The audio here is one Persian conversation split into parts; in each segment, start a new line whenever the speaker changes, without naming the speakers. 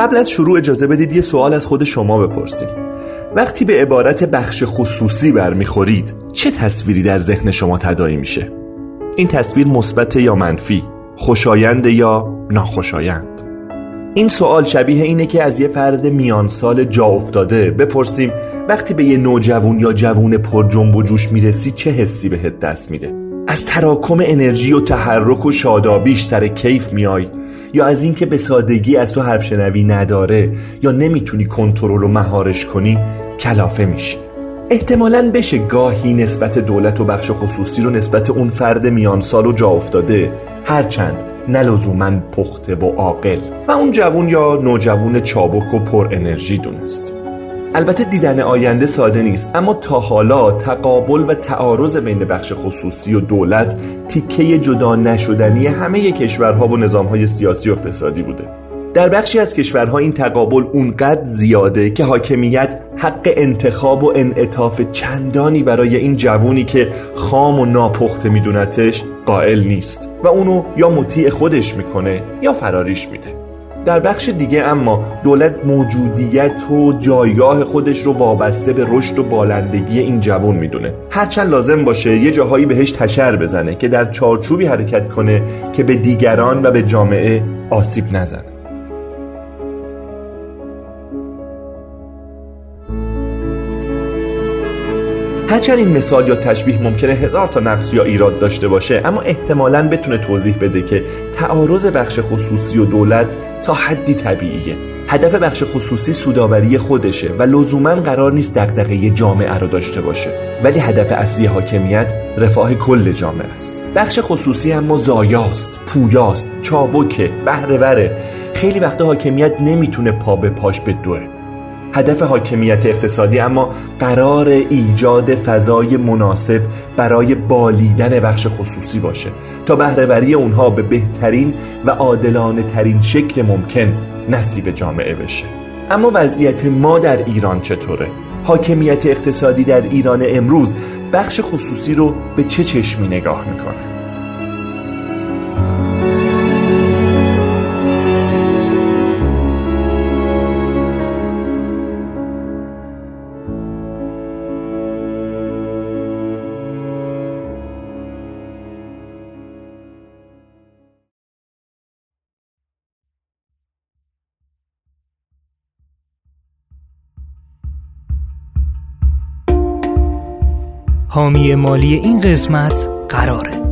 قبل از شروع اجازه بدید یه سوال از خود شما بپرسیم. وقتی به عبارت بخش خصوصی برمیخورید چه تصویری در ذهن شما تدایی میشه؟ این تصویر مثبت یا منفی خوشایند یا ناخوشایند؟ این سوال شبیه اینه که از یه فرد میان سال جا افتاده بپرسیم وقتی به یه نوجوان یا جوون پر جنب و جوش می‌رسی چه حسی بهت دست میده؟ از تراکم انرژی و تحرک و شادابیش سر کیف میای. یا از اینکه به سادگی از تو حرف شنوی نداره یا نمی‌تونی کنترل و مهارش کنی کلافه میشی. احتمالا بشه گاهی نسبت دولت و بخش خصوصی رو نسبت اون فرد میان سال و جا افتاده. هرچند نلزومن پخته و عاقل. و اون جوون یا نوجوون چابک و پر انرژی دونست. البته دیدن آینده ساده نیست اما تا حالا تقابل و تعارض بین بخش خصوصی و دولت تیکه جدا نشدنی همه کشورها و نظامهای سیاسی و اقتصادی بوده. در بخشی از کشورها این تقابل اونقدر زیاده که حاکمیت حق انتخاب و انعطاف چندانی برای این جوونی که خام و ناپخته میدونتش قائل نیست و اونو یا مطیع خودش می‌کنه یا فراریش میده. در بخش دیگه اما دولت موجودیت و جایگاه خودش رو وابسته به رشد و بالندگی این جوون می‌دونه. هرچند لازم باشه یه جاهایی بهش تشر بزنه که در چارچوبی حرکت کنه که به دیگران و به جامعه آسیب نزنه. هرچند این مثال یا تشبیه ممکنه هزار تا نقص یا ایراد داشته باشه اما احتمالا بتونه توضیح بده که تعارض بخش خصوصی و دولت تا حدی طبیعیه. هدف بخش خصوصی سوداوری خودشه و لزوما قرار نیست دغدغه جامعه رو داشته باشه. ولی هدف اصلی حاکمیت رفاه کل جامعه است. بخش خصوصی اما زایاست پویاست چابکه بهرهوره. خیلی وقتا حاکمیت نمی‌تونه پا به پاش بدوه. هدف حاکمیت اقتصادی اما قرار ایجاد فضای مناسب برای بالیدن بخش خصوصی باشه تا بهرهوری اونها به بهترین و عادلانه ترین شکل ممکن نصیب جامعه بشه اما وضعیت ما در ایران چطوره؟ حاکمیت اقتصادی در ایران امروز بخش خصوصی رو به چه چشمی نگاه می‌کنه؟
حامی مالی این قسمت قراره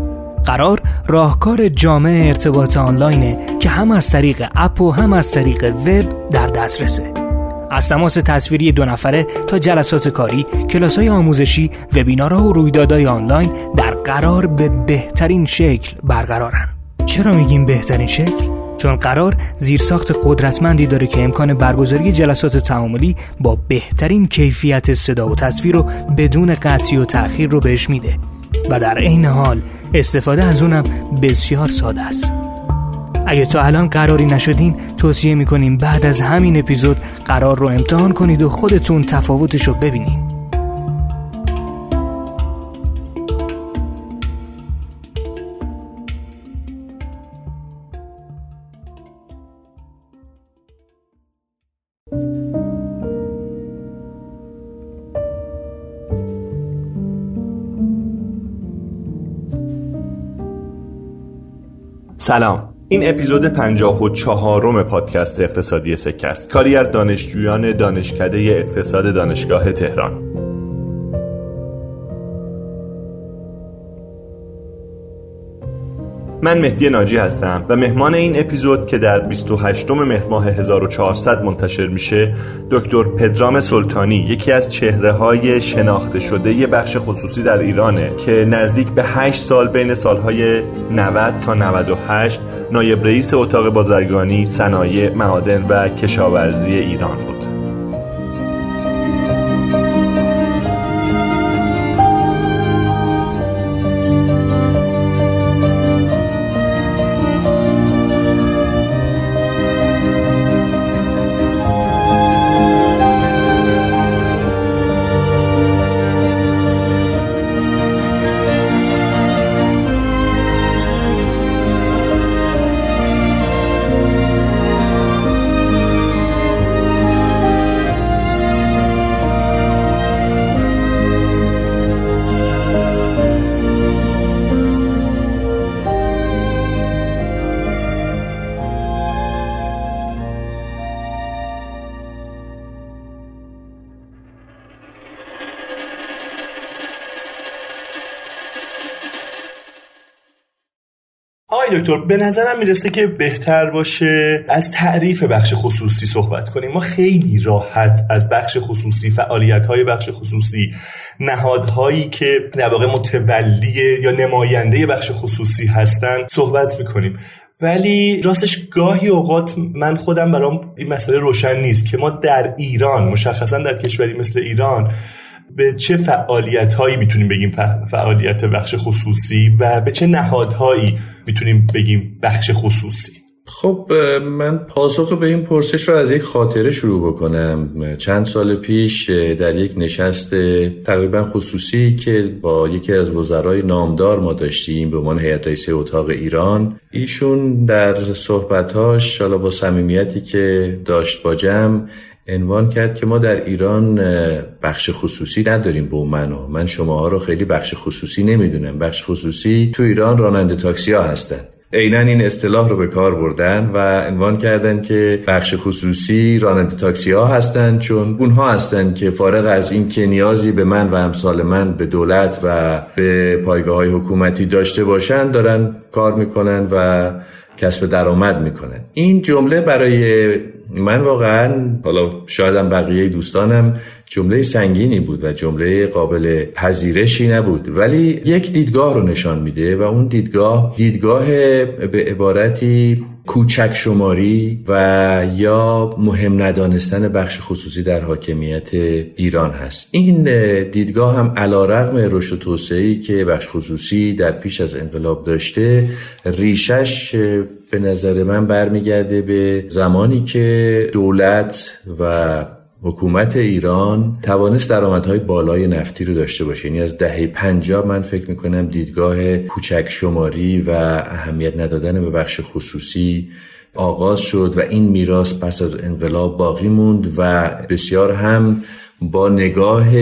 قرار راهکار جامع ارتباط آنلاینه که هم از طریق اپ و هم از طریق وب در دسترسه از تماس تصویری دو نفره تا جلسات کاری، کلاس های آموزشی، وبینارها و رویدادهای آنلاین در قرار به بهترین شکل برقرارن. چرا میگیم بهترین شکل؟ چون قرار زیرساخت قدرتمندی داره که امکان برگزاری جلسات تعاملی با بهترین کیفیت صدا و تصویر رو بدون قطعی و تأخیر رو بهش میده. و در عین حال استفاده از اونم بسیار ساده است. اگه تا الان قراری نشدین توصیه می‌کنیم بعد از همین اپیزود قرار رو امتحان کنید و خودتون تفاوتش رو ببینید
سلام. این اپیزود پنجاه و چهارم پادکست اقتصادی سکه است. کاری از دانشجویان دانشکده اقتصاد دانشگاه تهران. من مهدی ناجی هستم و مهمان این اپیزود که در 28 مهر ماه 1400 منتشر میشه دکتر پدرام سلطانی یکی از چهره های شناخته شده بخش خصوصی در ایرانه که نزدیک به 8 سال بین سالهای 90 تا 98 نایب رئیس اتاق بازرگانی صنایع معادن و کشاورزی ایران بود. دکتر به نظرم می‌رسه که بهتر باشه از تعریف بخش خصوصی صحبت کنیم. ما خیلی راحت از بخش خصوصی فعالیت های بخش خصوصی نهادهایی که در واقع متولی یا نماینده بخش خصوصی هستن صحبت می‌کنیم. ولی راستش گاهی اوقات من خودم برام این مسئله روشن نیست که ما در ایران مشخصا در کشوری مثل ایران به چه فعالیت هایی می‌تونیم بگیم فعالیت بخش خصوصی و به چه نهادهایی می‌تونیم بگیم بخش خصوصی؟
خب من پاسخ به این پرسش رو از یک خاطره شروع بکنم. چند سال پیش در یک نشست تقریبا خصوصی که با یکی از وزرای نامدار ما داشتیم به عنوان هیئت سه اتاق ایران ایشون در صحبتهاش حالا با صمیمیتی که داشت با جمع عنوان کرد که ما در ایران بخش خصوصی نداریم به اون من شماها رو خیلی بخش خصوصی نمی‌دونم. بخش خصوصی تو ایران راننده تاکسی ها هستن. عینا این اصطلاح رو به کار بردن و عنوان کردن که بخش خصوصی راننده تاکسی ها هستند چون اونها هستند که فارغ از این که نیازی به من و امثال من به دولت و به پایگاه های حکومتی داشته باشن دارن کار می‌کنن و کسب درآمد می‌کنن این جمله برای من واقعا حالا شایدم بقیه دوستانم جمله سنگینی بود و جمله قابل پذیرشی نبود ولی یک دیدگاه رو نشان میده و اون دیدگاه دیدگاه به عبارتی کوچک شماری و یا مهم ندانستن بخش خصوصی در حاکمیت ایران هست. این دیدگاه هم علا رقم رشد و توسعه‌ای که بخش خصوصی در پیش از انقلاب داشته ریشش به نظر من برمیگرده به زمانی که دولت و حکومت ایران توانست درآمدهای بالای نفتی رو داشته باشه. یعنی از دهه پنجاب من فکر می‌کنم دیدگاه کوچک شماری و اهمیت ندادن به بخش خصوصی آغاز شد و این میراث پس از انقلاب باقی موند و بسیار هم با نگاه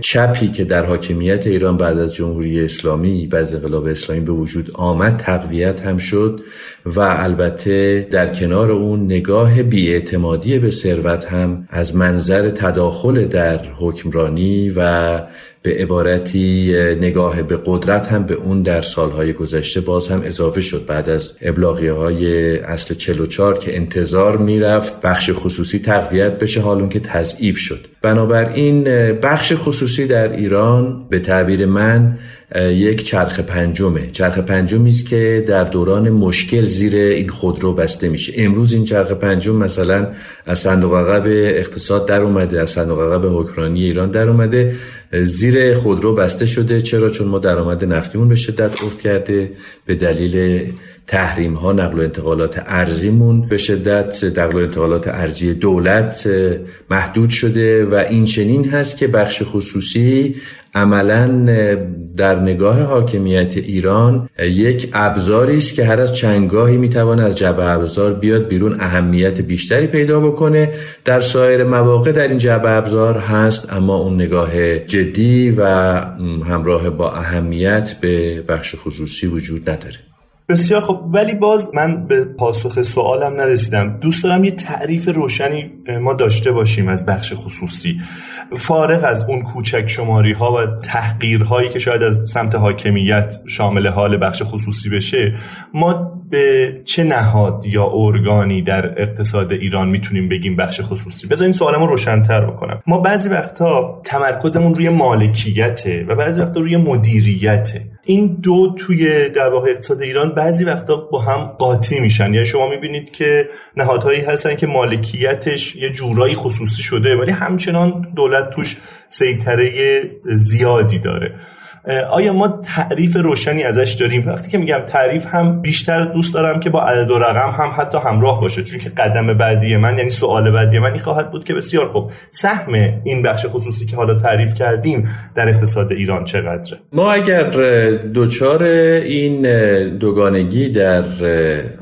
چپی که در حاکمیت ایران بعد از جمهوری اسلامی بعد از انقلاب اسلامی به وجود آمد تقویت هم شد. و البته در کنار اون نگاه بیاعتمادی به ثروت هم از منظر تداخل در حکمرانی و به عبارتی نگاه به قدرت هم به اون در سالهای گذشته باز هم اضافه شد بعد از ابلاغیه های اصل 44 که انتظار می‌رفت بخش خصوصی تقویت بشه حالون که تضعیف شد. بنابراین بخش خصوصی در ایران به تعبیر من یک چرخ پنجمه. چرخ پنجمی است که در دوران مشکل زیر این خودرو بسته میشه. امروز این چرخ پنجم مثلا از صندوق عقب اقتصاد در اومده از صندوق عقب حکمرانی ایران در اومده. زیر خودرو بسته شده. چرا؟ چون ما درآمد نفتیمون به شدت افت کرده. به دلیل تحریم ها نقل و انتقالات ارزیمون به شدت. نقل و انتقالات ارزی دولت محدود شده و این چنین هست که بخش خصوصی عملا در نگاه حاکمیت ایران یک ابزاری است که هر از چنگاهی می‌توانه از جبه ابزار بیاد بیرون اهمیت بیشتری پیدا بکنه. در سایر مواقع در این جبه ابزار هست اما اون نگاه جدی و همراه با اهمیت به بخش خصوصی وجود نداره.
بسیار خب ولی باز من به پاسخ سوالم نرسیدم. دوست دارم یه تعریف روشنی ما داشته باشیم از بخش خصوصی. فارغ از اون کوچک شماری ها و تحقیرهایی که شاید از سمت حاکمیت شامل حال بخش خصوصی بشه ما به چه نهاد یا ارگانی در اقتصاد ایران می‌تونیم بگیم بخش خصوصی؟ بذارین سوالم رو روشنتر بکنم. ما بعضی وقتا تمرکزمون روی مالکیته و بعضی وقتا روی مدیریته. این دو توی در واقع اقتصاد ایران بعضی وقتا با هم قاطی میشن. یعنی شما می‌بینید که نهادهایی هستن که مالکیتش یه جورایی خصوصی شده ولی همچنان دولت توش سیطره زیادی داره. آیا ما تعریف روشنی ازش داریم؟ وقتی که میگم تعریف هم بیشتر دوست دارم که با عدد و رقم هم حتی همراه باشه. چون که قدم بعدی من یعنی سوال بعدی من این خواهد بود که بسیار خوب. سهم این بخش خصوصی که حالا تعریف کردیم در اقتصاد ایران چقدره؟
ما اگر دوچار این دوگانگی در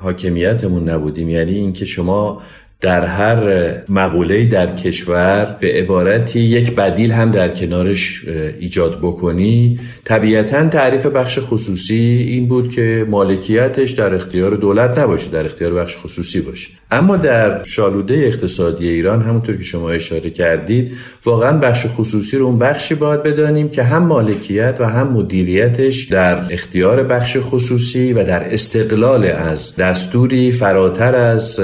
حاکمیتمون نبودیم یعنی اینکه شما در هر مقوله در کشور به عبارتی یک بدیل هم در کنارش ایجاد بکنی. طبیعتا تعریف بخش خصوصی این بود که مالکیتش در اختیار دولت نباشه در اختیار بخش خصوصی باشه. اما در شالوده اقتصادی ایران همونطور که شما اشاره کردید واقعا بخش خصوصی رو اون بخشی باید بدانیم که هم مالکیت و هم مدیریتش در اختیار بخش خصوصی و در استقلال از دستوری فراتر از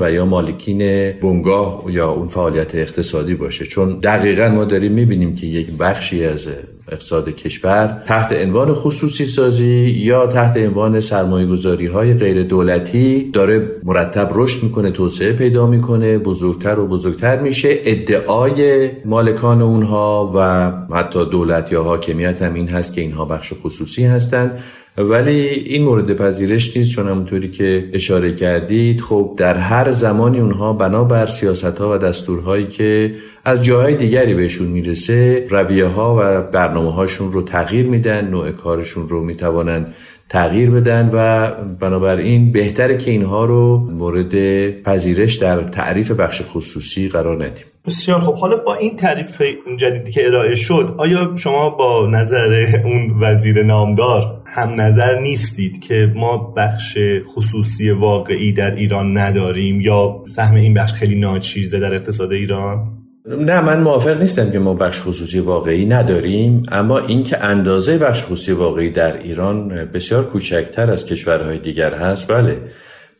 و یا مالکین بنگاه یا اون فعالیت اقتصادی باشه. چون دقیقا ما داریم می‌بینیم که یک بخشی از اقتصاد کشور تحت عنوان خصوصی سازی یا تحت عنوان سرمایه گذاری های غیر دولتی داره مرتب رشد می‌کنه توسعه پیدا می‌کنه بزرگتر و بزرگتر میشه. ادعای مالکان اونها و حتی دولت یا حاکمیت هم این هست که اینها بخش خصوصی هستند. ولی این مورد پذیرش نیست چون همونطوری که اشاره کردید. خب در هر زمانی اونها بنابر سیاست ها و دستورهایی که از جاهای دیگری بهشون می‌رسه رویه ها و برنامه هاشون رو تغییر میدن نوع کارشون رو می‌توانن تغییر بدن و بنابراین بهتره که اینها رو مورد پذیرش در تعریف بخش خصوصی قرار ندیم.
بسیار خب حالا با این تعریف جدیدی که ارائه شد آیا شما با نظر اون وزیر نامدار هم نظر نیستید که ما بخش خصوصی واقعی در ایران نداریم یا سهم این بخش خیلی ناچیزه در اقتصاد ایران؟
نه من موافق نیستم که ما بخش خصوصی واقعی نداریم اما اینکه اندازه بخش خصوصی واقعی در ایران بسیار کوچکتر از کشورهای دیگر هست بله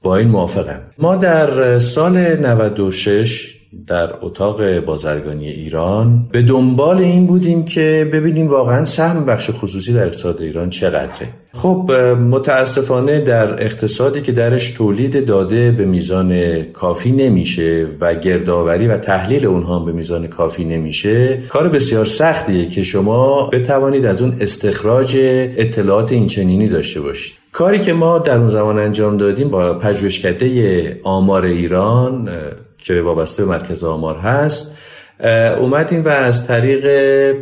با این موافقم ما در سال 96 در اتاق بازرگانی ایران. به دنبال این بودیم که ببینیم واقعا سهم بخش خصوصی در اقتصاد ایران چقدره. خب متاسفانه در اقتصادی که درش تولید داده به میزان کافی نمیشه و گردآوری و تحلیل اونها به میزان کافی نمیشه کار بسیار سختیه که شما بتوانید از اون استخراج اطلاعات اینچنینی داشته باشید. کاری که ما در اون زمان انجام دادیم با پژوهشکده آمار ایران که وابسته به مرکز آمار هست اومدیم و از طریق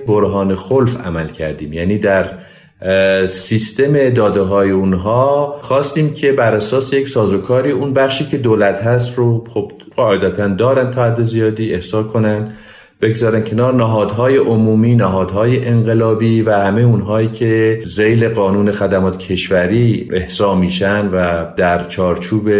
برهان خلف عمل کردیم. یعنی در سیستم داده های اونها خواستیم که بر اساس یک سازوکاری اون بخشی که دولت هست رو خب قاعدتا دارن تا حد زیادی احسا کنن. بگذارن کنار نهادهای عمومی نهادهای انقلابی و همه اونهایی که زیل قانون خدمات کشوری احسا میشن و در چارچوب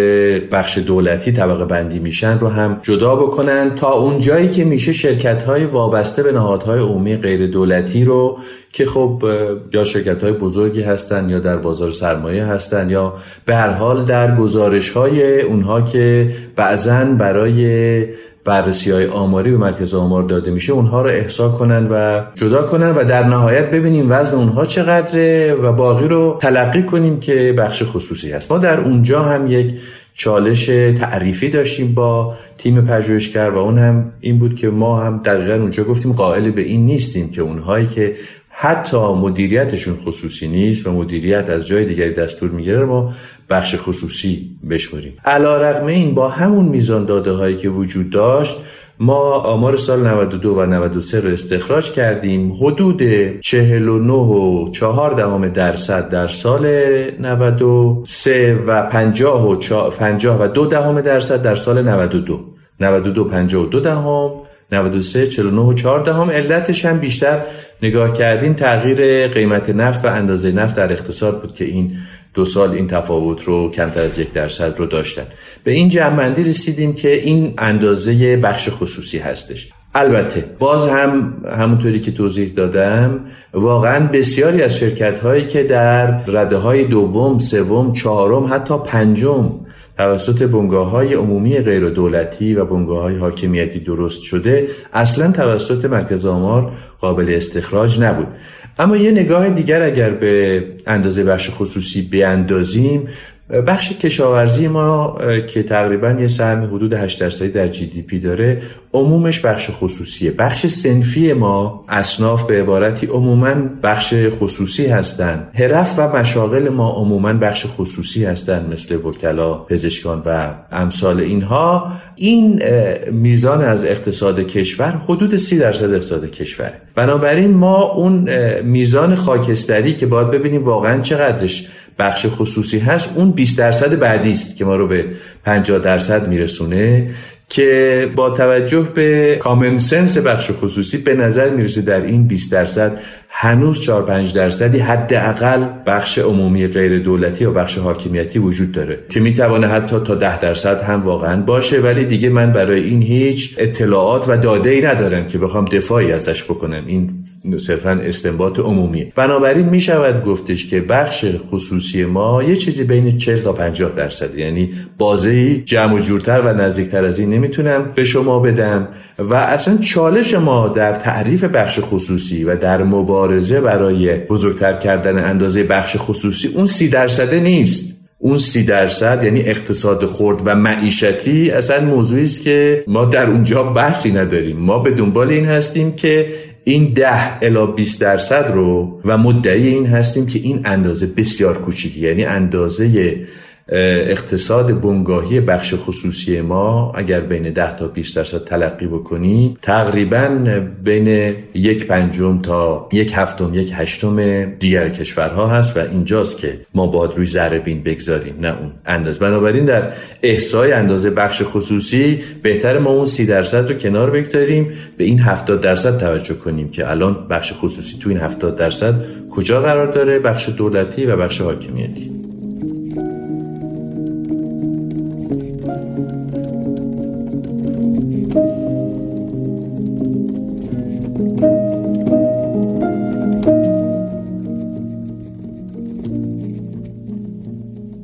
بخش دولتی طبقه بندی میشن رو هم جدا بکنن تا اون جایی که میشه شرکت های وابسته به نهادهای عمومی غیر دولتی رو که خب یا شرکت های بزرگی هستن یا در بازار سرمایه هستن یا به هر حال در گزارش های اونها که بعضا برای بررسی های آماری به مرکز آمار داده میشه اونها رو احسا کنن و جدا کنن و در نهایت ببینیم وزن اونها چقدره و باقی رو تلقی کنیم که بخش خصوصی هست. ما در اونجا هم یک چالش تعریفی داشتیم با تیم پژوهشگر و اون هم این بود که ما هم دقیقا اونجا گفتیم قائل به این نیستیم که اونهایی که حتی مدیریتشون خصوصی نیست و مدیریت از جای دیگری دستور می‌گیره ما بخش خصوصی بشمریم. علا رقم این با همون میزان داده هایی که وجود داشت ما آمار سال 92 و 93 رو استخراج کردیم. حدود 49 و 4 دهم درصد در سال 93 و 50 و 50 و 2 دهم درصد در سال 92 92 52 دهم 93 49 و 4 دهم علتش هم بیشتر نگاه کردیم تغییر قیمت نفت و اندازه نفت در اقتصاد بود که این دو سال این تفاوت رو کمتر از یک درصد رو داشتن. به این جمعندی رسیدیم که این اندازه بخش خصوصی هستش. البته باز هم همونطوری که توضیح دادم واقعا بسیاری از شرکت هایی که در رده های دوم، سوم، چهارم حتی پنجم توسط بنگاه های عمومی غیر دولتی و بنگاه های حاکمیتی درست شده اصلا توسط مرکز آمار قابل استخراج نبود. اما یه نگاه دیگر اگر به اندازه بخش خصوصی بیاندازیم بخش کشاورزی ما که تقریبا یه سهم حدود 8 درصدی در جی دی پی داره عمومش بخش خصوصیه. بخش سنفی ما اصناف به عبارتی عموما بخش خصوصی هستند حرف و مشاغل ما عموما بخش خصوصی هستند مثل وکلا پزشکان و امثال اینها. این میزان از اقتصاد کشور حدود 30 درصد اقتصاد کشور بنابراین ما اون میزان خاکستری که باید ببینیم واقعا چقدرش بخش خصوصی هست اون 20 درصد بعدی است که ما رو به 50 درصد میرسونه. که با توجه به کامن سنس بخش خصوصی به نظر می‌رسه در این 20 درصد هنوز 4 5 درصدی حداقل بخش عمومی غیر دولتی یا بخش حاکمیتی وجود داره که می‌توانه حتی تا 10 درصد هم واقعا باشه. ولی دیگه من برای این هیچ اطلاعات و داده ای ندارم که بخوام دفاعی ازش بکنم. این صرفا استنباط عمومیه. بنابراین می‌شود گفتش که بخش خصوصی ما یه چیزی بین 40 تا 50 درصد یعنی بازه جمع و جورتر و نزدیکتر از این نمی‌تونم به شما بدم. و اصلا چالش ما در تعریف بخش خصوصی و در مبارزه برای بزرگتر کردن اندازه بخش خصوصی اون سی درصده نیست. اون سی درصد یعنی اقتصاد خرد و معیشتی اصلا موضوعی است که ما در اونجا بحثی نداریم. ما به دنبال این هستیم که این ده الا 20 درصد رو و مدعی این هستیم که این اندازه بسیار کوچیکی یعنی اندازه اقتصاد بنگاهی بخش خصوصی ما اگر بین 10 تا 20 درصد تلقی بکنی تقریبا بین یک پنجم تا یک هفتم یک هشتم دیگر کشورها هست و اینجاست که ما باید روی ذره بین بگذاریم نه اون اندازه بنابراین در احصای اندازه بخش خصوصی بهتر ما اون 30 درصد رو کنار بگذاریم به این 70 درصد توجه کنیم که الان بخش خصوصی تو این 70 درصد کجا قرار داره بخش دولتی و بخش حاکمیتی.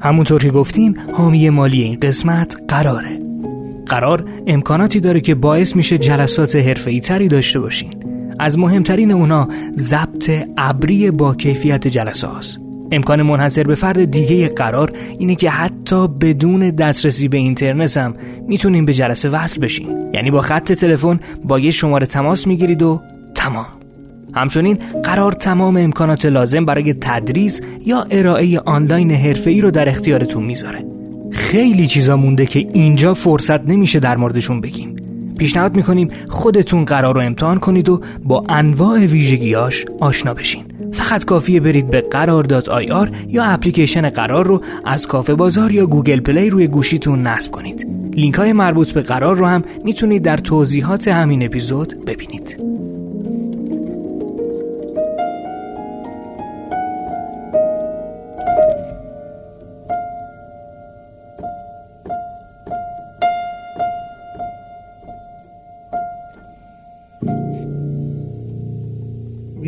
همونطور که گفتیم حامی مالی این قسمت قراره. قرار امکاناتی داره که باعث میشه جلسات حرفه‌ای تری داشته باشین. از مهمترین اونا ضبط ابری با کیفیت جلسه هاست. امکان منحصر به فرد دیگه قرار اینه که حتی بدون دسترسی به اینترنت هم می‌تونیم به جلسه وصل بشین. یعنی با خط تلفن با یه شماره تماس می‌گیرید و تمام. همچنین قرار تمام امکانات لازم برای تدریس یا ارائه آنلاین حرفه‌ای رو در اختیارتون می‌ذاره. خیلی چیزا مونده که اینجا فرصت نمیشه در موردشون بگیم. پیشنهاد می‌کنیم خودتون قرار رو امتحان کنید و با انواع ویژگیاش آشنا بشین. فقط کافیه برید به قرار.ir یا اپلیکیشن قرار رو از کافه بازار یا گوگل پلی روی گوشیتون نصب کنید. لینک های مربوط به قرار رو هم می‌تونید در توضیحات همین اپیزود ببینید.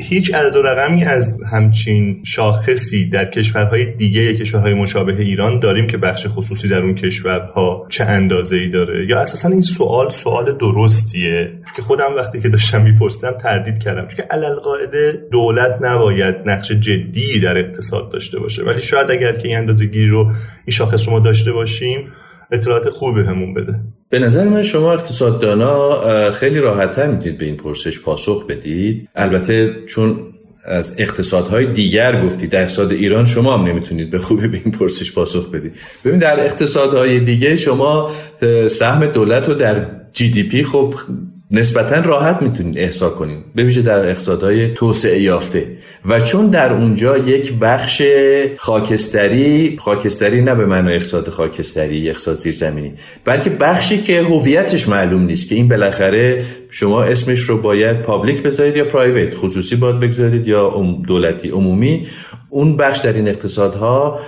هیچ عدد و رقمی از همچین شاخصی در کشورهای دیگه کشورهای مشابه ایران داریم که بخش خصوصی در اون کشورها چه اندازه ای داره؟ یا اساسا این سوال سوال درستیه؟ که خودم وقتی که داشتم میپرسیدم تردید کردم. چون که علل قاعده دولت نباید نقش جدی در اقتصاد داشته باشه. ولی شاید اگر که این اندازه گیری رو این شاخص شما داشته باشیم اطلاعات خوبی همون بده.
به نظر من شما اقتصاددانا خیلی راحتتر می‌تونید به این پرسش پاسخ بدید. البته چون از اقتصادهای دیگر گفتید در اقتصاد ایران شما هم نمی‌تونید به خوبی به این پرسش پاسخ بدید. ببین در اقتصادهای دیگه شما سهم دولت رو در جی دی پی خب نسبتا راحت می‌تونید احسا کنید ببیشه در اقتصادهای توسعه یافته. و چون در اونجا یک بخش خاکستری خاکستری نه به معنی اقتصاد خاکستری اقتصاد زیرزمینی بلکه بخشی که هویتش معلوم نیست که این بالاخره شما اسمش رو باید پابلیک بذارید یا پرایوت خصوصی باید بگذارید یا دولتی عمومی. اون بخش در این اقتصادها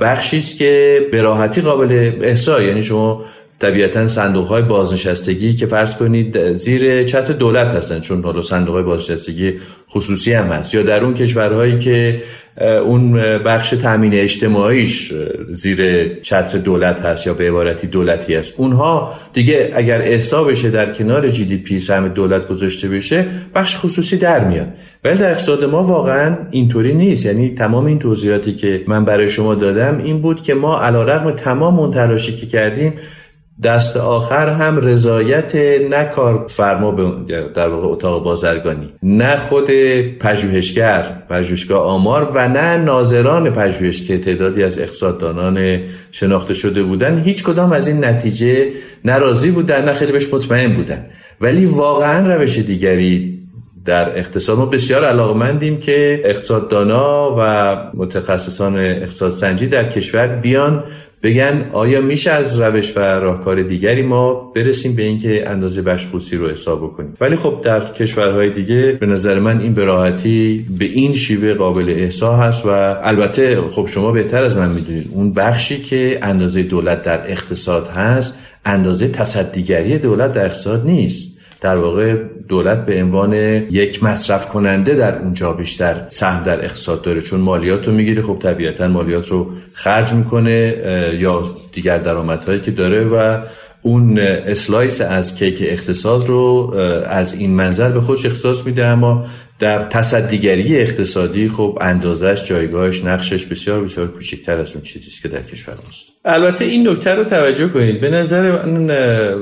بخشی است که به راحتی قابل احصا یعنی شما طبیعتا صندوق های بازنشستگی که فرض کنید زیر چتر دولت هستن چون حالا صندوق های بازنشستگی خصوصی هم هست یا در اون کشورهایی که اون بخش تامین اجتماعیش زیر چتر دولت هست یا به عبارتی دولتی است. اونها دیگه اگر احسا بشه در کنار جی دی پی سهم دولت گذاشته بشه بخش خصوصی در میاد. ولی در اقتصاد ما واقعا اینطوری نیست. یعنی تمام این توضیحاتی که من برای شما دادم این بود که ما علیرغم تمام اون تلاشی که کردیم دست آخر هم رضایت نه به در واقع اتاق بازرگانی. نه خود پژوهشگر پژوهشگاه آمار و نه ناظران پژوهش که تعدادی از اقتصاددانان شناخته شده بودن. هیچ کدام از این نتیجه ناراضی بودن نه خیلی بهش مطمئن بودن. ولی واقعا روش دیگری در اقتصاد ما بسیار علاقمندیم که اقتصاددانا و متخصصان اقتصاد سنجی در کشور بیان بگن آیا میشه از روش و راهکار دیگری ما برسیم به اینکه اندازه بشخوصی رو حساب بکنیم؟ ولی خب در کشورهای دیگه به نظر من این به به این شیوه قابل احسا هست و البته خب شما بهتر از من می‌دونید اون بخشی که اندازه دولت در اقتصاد هست اندازه تصدیگری دولت در اقتصاد نیست. در واقع دولت به عنوان یک مصرف کننده در اونجا بیشتر سهم در اقتصاد داره چون مالیات رو می‌گیره. خب طبیعتا مالیات رو خرج می‌کنه یا دیگر درآمدهایی که داره و اون اسلایس از کیک اقتصاد رو از این منظر به خودش اختصاص میده. اما در تصدیگری اقتصادی خب اندازش جایگاهش نقشش بسیار بسیار کوچکتر از اون چیزی که در کشور ماست. البته این نکته رو توجه کنید. به نظر من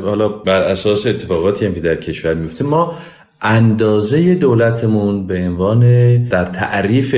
حالا بر اساس اتفاقاتی هم که در کشور میفته ما اندازه دولتمون به عنوان در تعریف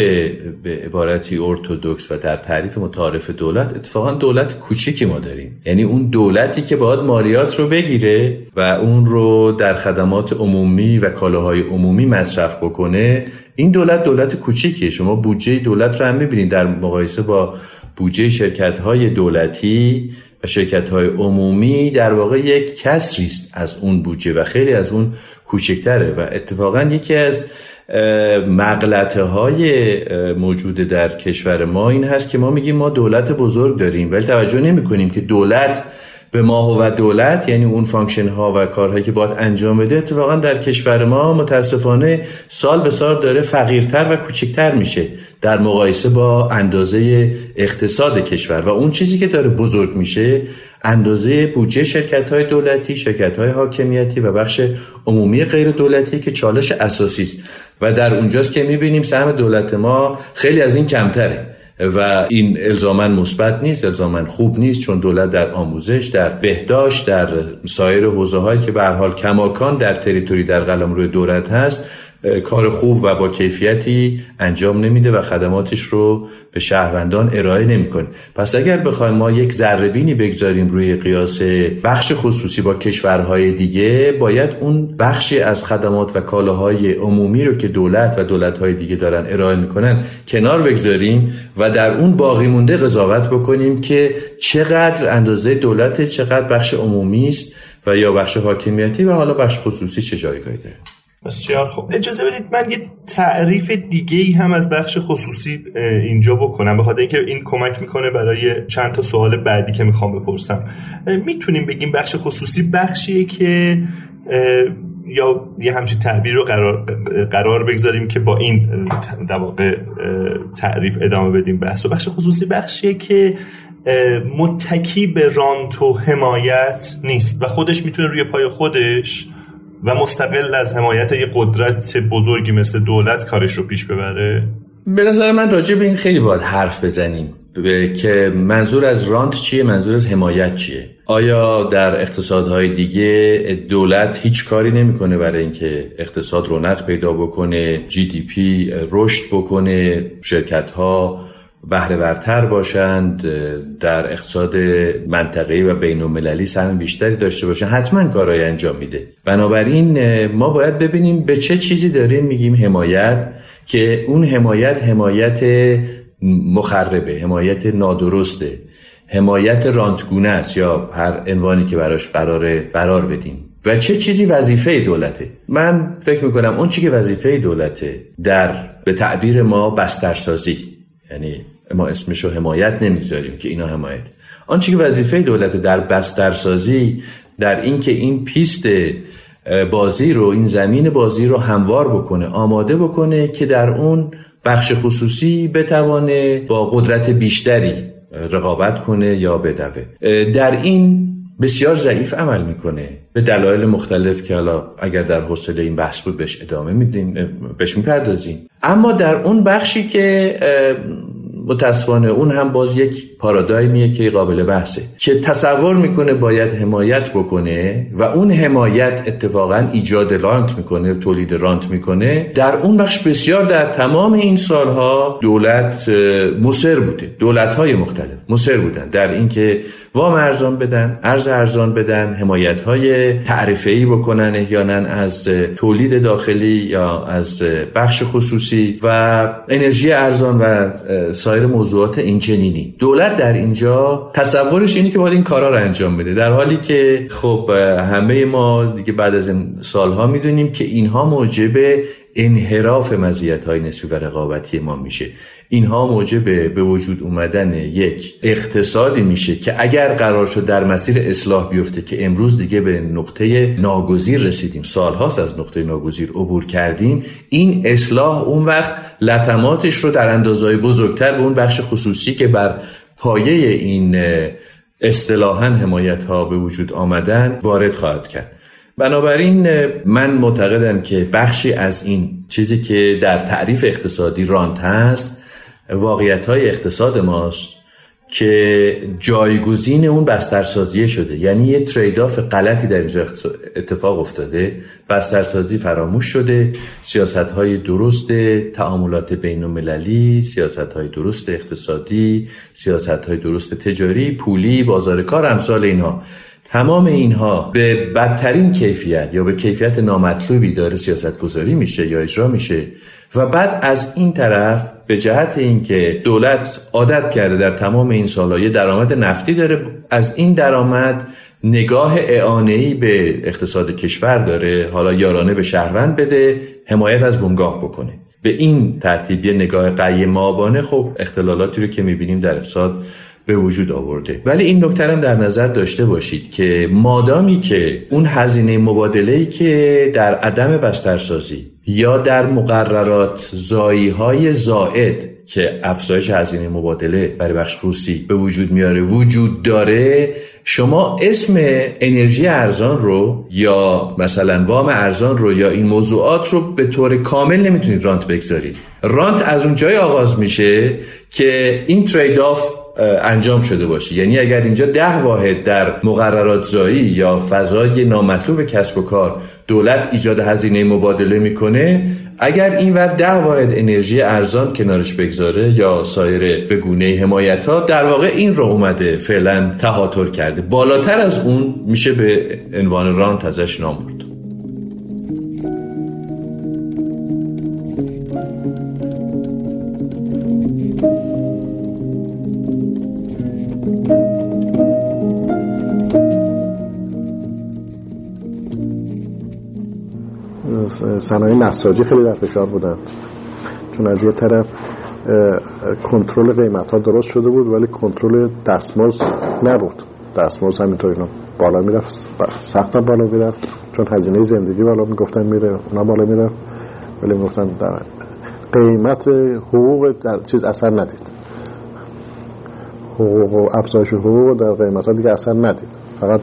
به عبارتی ارتودکس و در تعریف متعارف دولت اتفاقا دولت کوچیکی ما داریم. یعنی اون دولتی که باید مالیات رو بگیره و اون رو در خدمات عمومی و کالاهای عمومی مصرف بکنه این دولت دولت کوچیکیه. شما بودجه دولت رو هم می‌بینید. در مقایسه با بودجه شرکت های دولتی و شرکت های عمومی در واقع یک کسری است از اون بودجه و خیلی از اون کوچکتره و اتفاقا یکی از مغلطه های موجود در کشور ما این هست که ما میگیم ما دولت بزرگ داریم ولی توجه نمی کنیم که دولت به ما و دولت یعنی اون function ها و کارهایی که باید انجام بده اتفاقا در کشور ما متاسفانه سال به سال داره فقیرتر و کوچکتر میشه در مقایسه با اندازه اقتصاد کشور. و اون چیزی که داره بزرگ میشه اندازه بودجه شرکت های دولتی شرکت های حاکمیتی و بخش عمومی غیر دولتی که چالش اساسی است. و در اونجاست که می‌بینیم سهم دولت ما خیلی از این کمتره. و این الزاما مثبت نیست الزاما خوب نیست چون دولت در آموزش در بهداشت در سایر حوزه هایی که به حال کماکان در تریتوری در قلم روی دولت هست کار خوب و با کیفیتی انجام نمیده و خدماتش رو به شهروندان ارائه نمی‌کنه. پس اگر بخوایم ما یک ذربینی بگذاریم روی قیاس بخش خصوصی با کشورهای دیگه باید اون بخشی از خدمات و کالاهای عمومی رو که دولت و دولتهای دیگه دارن ارائه می‌کنن کنار بگذاریم و در اون باقی مونده قضاوت بکنیم که چقدر اندازه دولت چقدر بخش عمومی است و یا بخش حاکمیتی و حالا بخش خصوصی چه جایگاهی داره.
بسیار خوب. اجازه بدید من یه تعریف دیگه ای هم از بخش خصوصی اینجا بکنم. به خاطر اینکه این کمک می‌کنه برای چند تا سوال بعدی که می‌خوام بپرسم. می‌تونیم بگیم بخش خصوصی بخشیه که یا یه همچین تعبیر رو قرار, قرار بگذاریم که با این در تعریف ادامه بدیم بحث رو. بخش خصوصی بخشیه که متکی به رانت و حمایت نیست و خودش می‌تونه روی پای خودش و مستقل از حمایت یه قدرت بزرگی مثل دولت کارش رو پیش ببره؟
به نظر من راجع به این خیلی باید حرف بزنیم. که منظور از رانت چیه؟ منظور از حمایت چیه؟ آیا در اقتصادهای دیگه دولت هیچ کاری نمی‌کنه برای اینکه اقتصاد رونق پیدا بکنه جی دی پی رشد بکنه شرکت ها بهره ورتر باشند در اقتصاد منطقه‌ای و بین المللی سهم بیشتری داشته باشند. حتما کارهای انجام میده. بنابراین ما باید ببینیم به چه چیزی داریم میگیم حمایت که اون حمایت حمایت مخربه حمایت نادرسته حمایت رانتگونه است یا هر عنوانی که براش قرار قرار بدیم. و چه چیزی وظیفه دولته؟ من فکر می‌کنم اون چی که وظیفه دولته در به تعبیر ما بسترسازی. یعنی ما اسمش رو حمایت نمی‌گذاریم که اینا حمایت. آنچه که وظیفه دولت در بسترسازی در اینکه این پیست بازی رو این زمین بازی رو هموار بکنه آماده بکنه که در اون بخش خصوصی بتوانه با قدرت بیشتری رقابت کنه یا بدوه. در این بسیار ضعیف عمل می‌کنه. به دلایل مختلف که حالا اگر در حوصله این بحث بود بهش ادامه میدیم بهش می‌پردازیم. اما در اون بخشی که متاسفانه اون هم باز یک پارادایمیه که قابل بحثه که تصور می‌کنه باید حمایت بکنه و اون حمایت اتفاقا ایجاد رانت می‌کنه تولید رانت می‌کنه. در اون بخش بسیار در تمام این سالها دولت مصر بوده. دولت های مختلف مصر بودن. در اینکه وام ارزان بدن ارز ارزان بدن حمایت های تعرفه ای بکنن احیانا از تولید داخلی یا از بخش خصوصی و انرژی ارزان و سایر موضوعات اینچنینی دولت در اینجا تصورش اینه که باید این کارا رو انجام بده. در حالی که خب همه ما دیگه بعد از این سالها می‌دونیم که اینها موجب انحراف مزیت های نسبی و رقابتی ما میشه. اینها موجب به وجود اومدن یک اقتصادی میشه که اگر قرار شد در مسیر اصلاح بیفته که امروز دیگه به نقطه ناگزیر رسیدیم سالهاست از نقطه ناگزیر عبور کردیم این اصلاح اون وقت لطماتش رو در اندازهای بزرگتر به اون بخش خصوصی که بر پایه این اصطلاحا حمایت ها به وجود آمدن وارد خواهد کرد. بنابراین من معتقدم که بخشی از این چیزی که در تعریف اقتصادی رانت هست واقعیت های اقتصاد ماست که جایگزین اون بسترسازی شده. یعنی یه ترید آف غلطی در اینجا اتفاق افتاده. بسترسازی فراموش شده. سیاست های درست تعاملات بین المللی سیاست های درست اقتصادی سیاست های درست تجاری پولی بازار کار امثال اینها. تمام اینها به بدترین کیفیت یا به کیفیت نامطلوبی داره سیاست گذاری میشه یا اجرا میشه. و بعد از این طرف به جهت اینکه دولت عادت کرده در تمام این سالها یه درآمد نفتی داره از این درآمد نگاه اعانه‌ای به اقتصاد کشور داره حالا یارانه به شهروند بده حمایت از بنگاه بکنه. به این ترتیب یه نگاه قیم آبانه خب اختلالاتی رو که می‌بینیم در اقتصاد به وجود آورده. ولی این نکته هم در نظر داشته باشید که مادامی که اون هزینه مبادله که در عدم بسترسازی یا در مقررات زایی های زائد که افزایش هزینه مبادله برای بخش روسی به وجود میاره وجود داره شما اسم انرژی ارزان رو یا مثلا وام ارزان رو یا این موضوعات رو به طور کامل نمی‌تونید رانت بگذارید. رانت از اون جای آغاز میشه که این ترید آف انجام شده باشه. یعنی اگر اینجا ده واحد در مقررات زایی یا فضای نامطلوب کسب و کار دولت ایجاد هزینه مبادله می‌کنه اگر این ور ده واحد انرژی ارزان کنارش بگذاره یا سایر به گونه حمایت ها در واقع این رو اومده فعلا تهاتر کرده. بالاتر از اون میشه به عنوان رانت ازش نام برد
صنایع نساجی خیلی در فشار بودن. چون از یه طرف کنترل قیمت ها درست شده بود ولی کنترل دستمزد نبود. دستمزد همینطور اینا بالا می‌رفت سخت بالا می‌رفت. چون هزینه زندگی بالا می‌گفتن میره اونا بالا می‌رفت. ولی می‌گفتن در قیمت حقوق در چیز اثر ندید. حقوق و افزایش حقوق در قیمت ها دیگه اثر ندید. فقط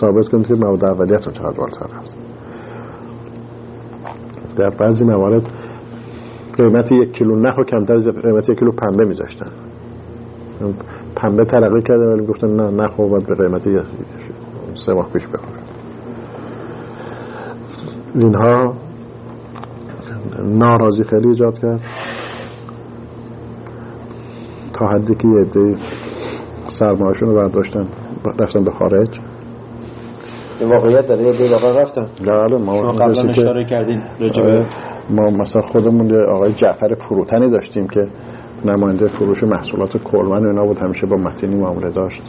ثابت کنید که مواد اولیت رو چقدر بالاتر رفت. در بعضی موارد قیمت یک کیلو نخ و کمتر از قیمت یک کیلو پنبه میذاشتن. پنبه ترقی کرده ولی گفتن نه نخ و باید به قیمت سه ماه پیش بخوره اینها ناراضی خیلی ایجاد کرد. تا حدی که یه عده سرمایه‌شون رو برداشتن رفتن به خارج.
این واقعیت داره یه واقعا رفتن
بله ما
شما قبلا اشاره کردین
آره. ما مثلا خودمون یه آقای جعفر فروتنی داشتیم که نماینده فروش محصولات کلمن و اینا بود همیشه با متینی معامله داشت.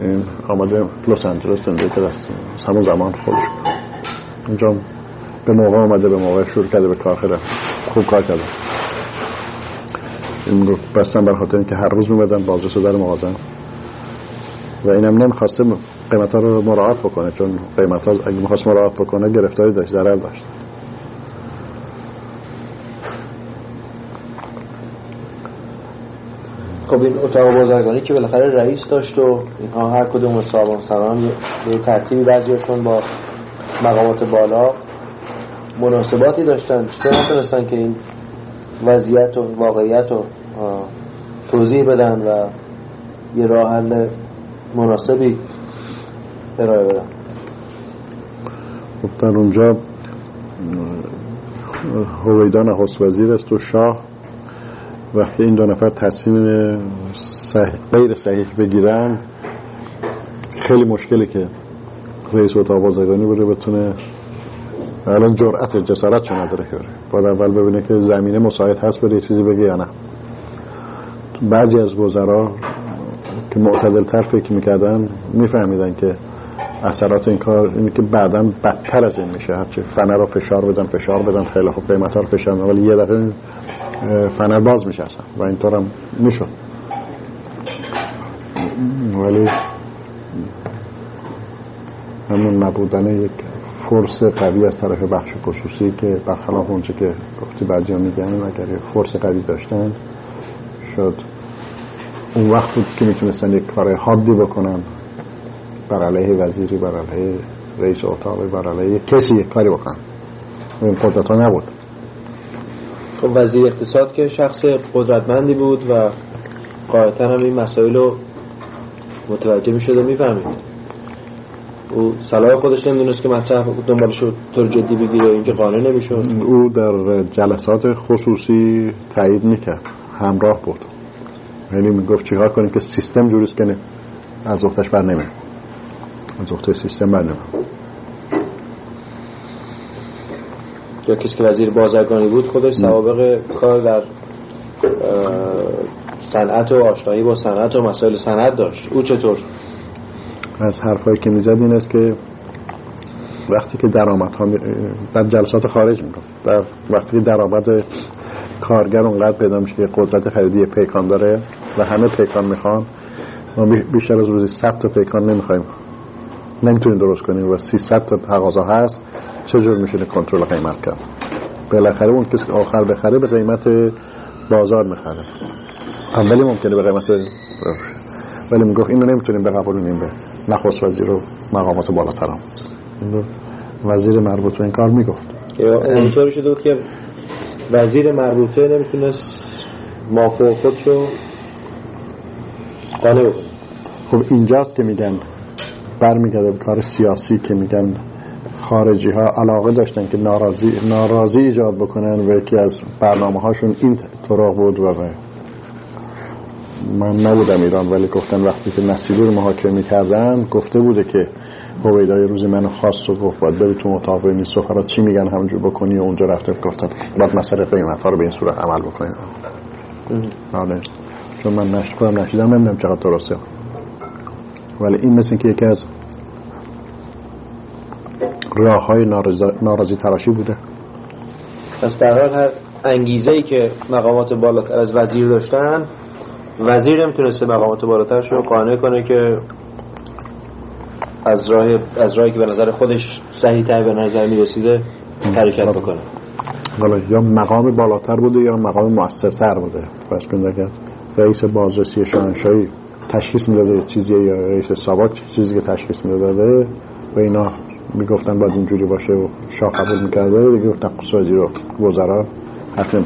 این آمده لس آنجلس زندگی کرد همون زمان خودش اینجا به موقع آمده به موقع شروع کرده به کار خیلی خوب کار کرده. این رو بستن بر خاطر اینکه هر روز میمدن بازرس در مغازن و اینم نمی‌خواسته قیمت ها رو مراعات بکنه چون قیمت ها اگه می‌خواست مراعات بکنه گرفتاری داشت ضرر داشت.
خب این اتاق بازرگانی که بالاخره رئیس داشت و اینها هر کدوم صاحبان سران به ترتیبی بعضیشون با مقامات بالا مناسباتی داشتن. چطور نتونستن که این وضعیت و واقعیت رو توضیح بدن و یه راه حل مناسبی ارائه بدن
خب در اونجا هویدا نخست وزیر است و شاه وقتی این دو نفر تصمیم صحیح غیر صحیح بگیرن. خیلی مشکلی که رئیس اتاق بازرگانی بره بتونه. الان جرأت جسارت چون نداره که باید اول ببینه که زمینه مساعد هست بره چیزی بگه یا نه. بعضی از وزرا که معتدل تر فکر می‌کردن میفهمیدن که اثرات این کار اینه که بعدا بدتر از این میشه. هرچی فنر رو فشار بدن فشار بدن خیلی خوب قیمت رو فشار ولی یه دفعه فنر باز میشه اصلا و اینطور هم می‌شد ولی همون نبودن یک فرس قوی از طرف بخش خصوصی که برخلاف اونچه که گفتی بعضی میگن اگر فرس قوی داشتن شد اون وقت بود که می‌تونستن یک کار حادی بکنن. بر علیه وزیری بر علیه رئیس اتاقی بر علیه کسی کاری بکنن این قدرت ها نبود.
خب وزیر اقتصاد که شخص قدرتمندی بود و قاعدتا هم این مسائل رو متوجه می و می‌فهمید. او صلاح خودش نمی‌دونست که مطرح دنبالش رو طور جدی بگیره اینکه قانع نمی‌شد.
او در جلسات خصوصی تایید می‌کرد همراه بود. یعنی می‌گفت چیکار کنیم که سیستم جوریست که از اختش بر نمیم از اخت سیستم نمیم
یا کسی که وزیر بازرگانی بود خودش سوابق کار در صنعت و آشنایی با صنعت و مسائل صنعت داشت. او چطور؟
از حرفایی که می‌زد این است که وقتی که درآمد ها در جلسات خارج می‌گفت در وقتی که درآمد کارگر اونقدر پیدا میشه که قدرت خریدی پیکان داره و همه پیکان می‌خوان ما بیشتر از روزی 100 تا پیکان نمی‌خوایم. نمی‌تونیم درست کنیم و 300 تا تقاضا هست. چجور میشه کنترل قیمت کرد؟ بالاخره اون کسی که آخر بخره به قیمت بازار می‌خره. اولی ممکنه به قیمت ولی می‌گفت اینو نمی‌تونیم بقبولونیم به نخست وزیر و مقامات بالاتر هم. وزیر مربوط به این کار می‌گفت.
اونطوری شده بود که وزیر مربوطه نمی‌تونست مافو خودشو قانع
خب اینجاست که میگن برمیگرده به کار سیاسی که میگن خارجی ها علاقه داشتن که ناراضی, ناراضی ایجاد بکنن و یکی از برنامه هاشون این طرق بود و من نبودم ایران ولی گفتن وقتی که نصیری رو محاکمه می‌کردن گفته بوده که هویدای روزی منو خواست و گفت باید بری تو اتاق ببینی سفرات چی میگن همونجور بکنی و اونجا رفته گفتن. باید مسئله قیمت ها رو به این صورت عمل بکنید آره. چون من نشد نشیدم نمی‌دونم چقدر درسته. ولی این مثل که یکی از راه های ناراضی تراشی بوده.
پس در هر انگیزه ای که مقامات بالاتر از وزیر داشتن وزیر نمی‌تونسته مقامات بالاترش رو قانع کنه که از راه از راهی که به نظر خودش صحیح تر به نظر می‌رسیده حرکت بکنه.
حالا یا مقام بالاتر بوده یا مقام موثرتر بوده. پس کنید رئیس بازرسی شاهنشاهی تشخیص می‌داده چیزی یا رئیس ساواک چیزی که تشخیص می‌داده و اینا می‌گفتن باید اینجوری باشه و شاه قبول می‌کرده. دیگه گفتن قصه وزیر و وزرا حتی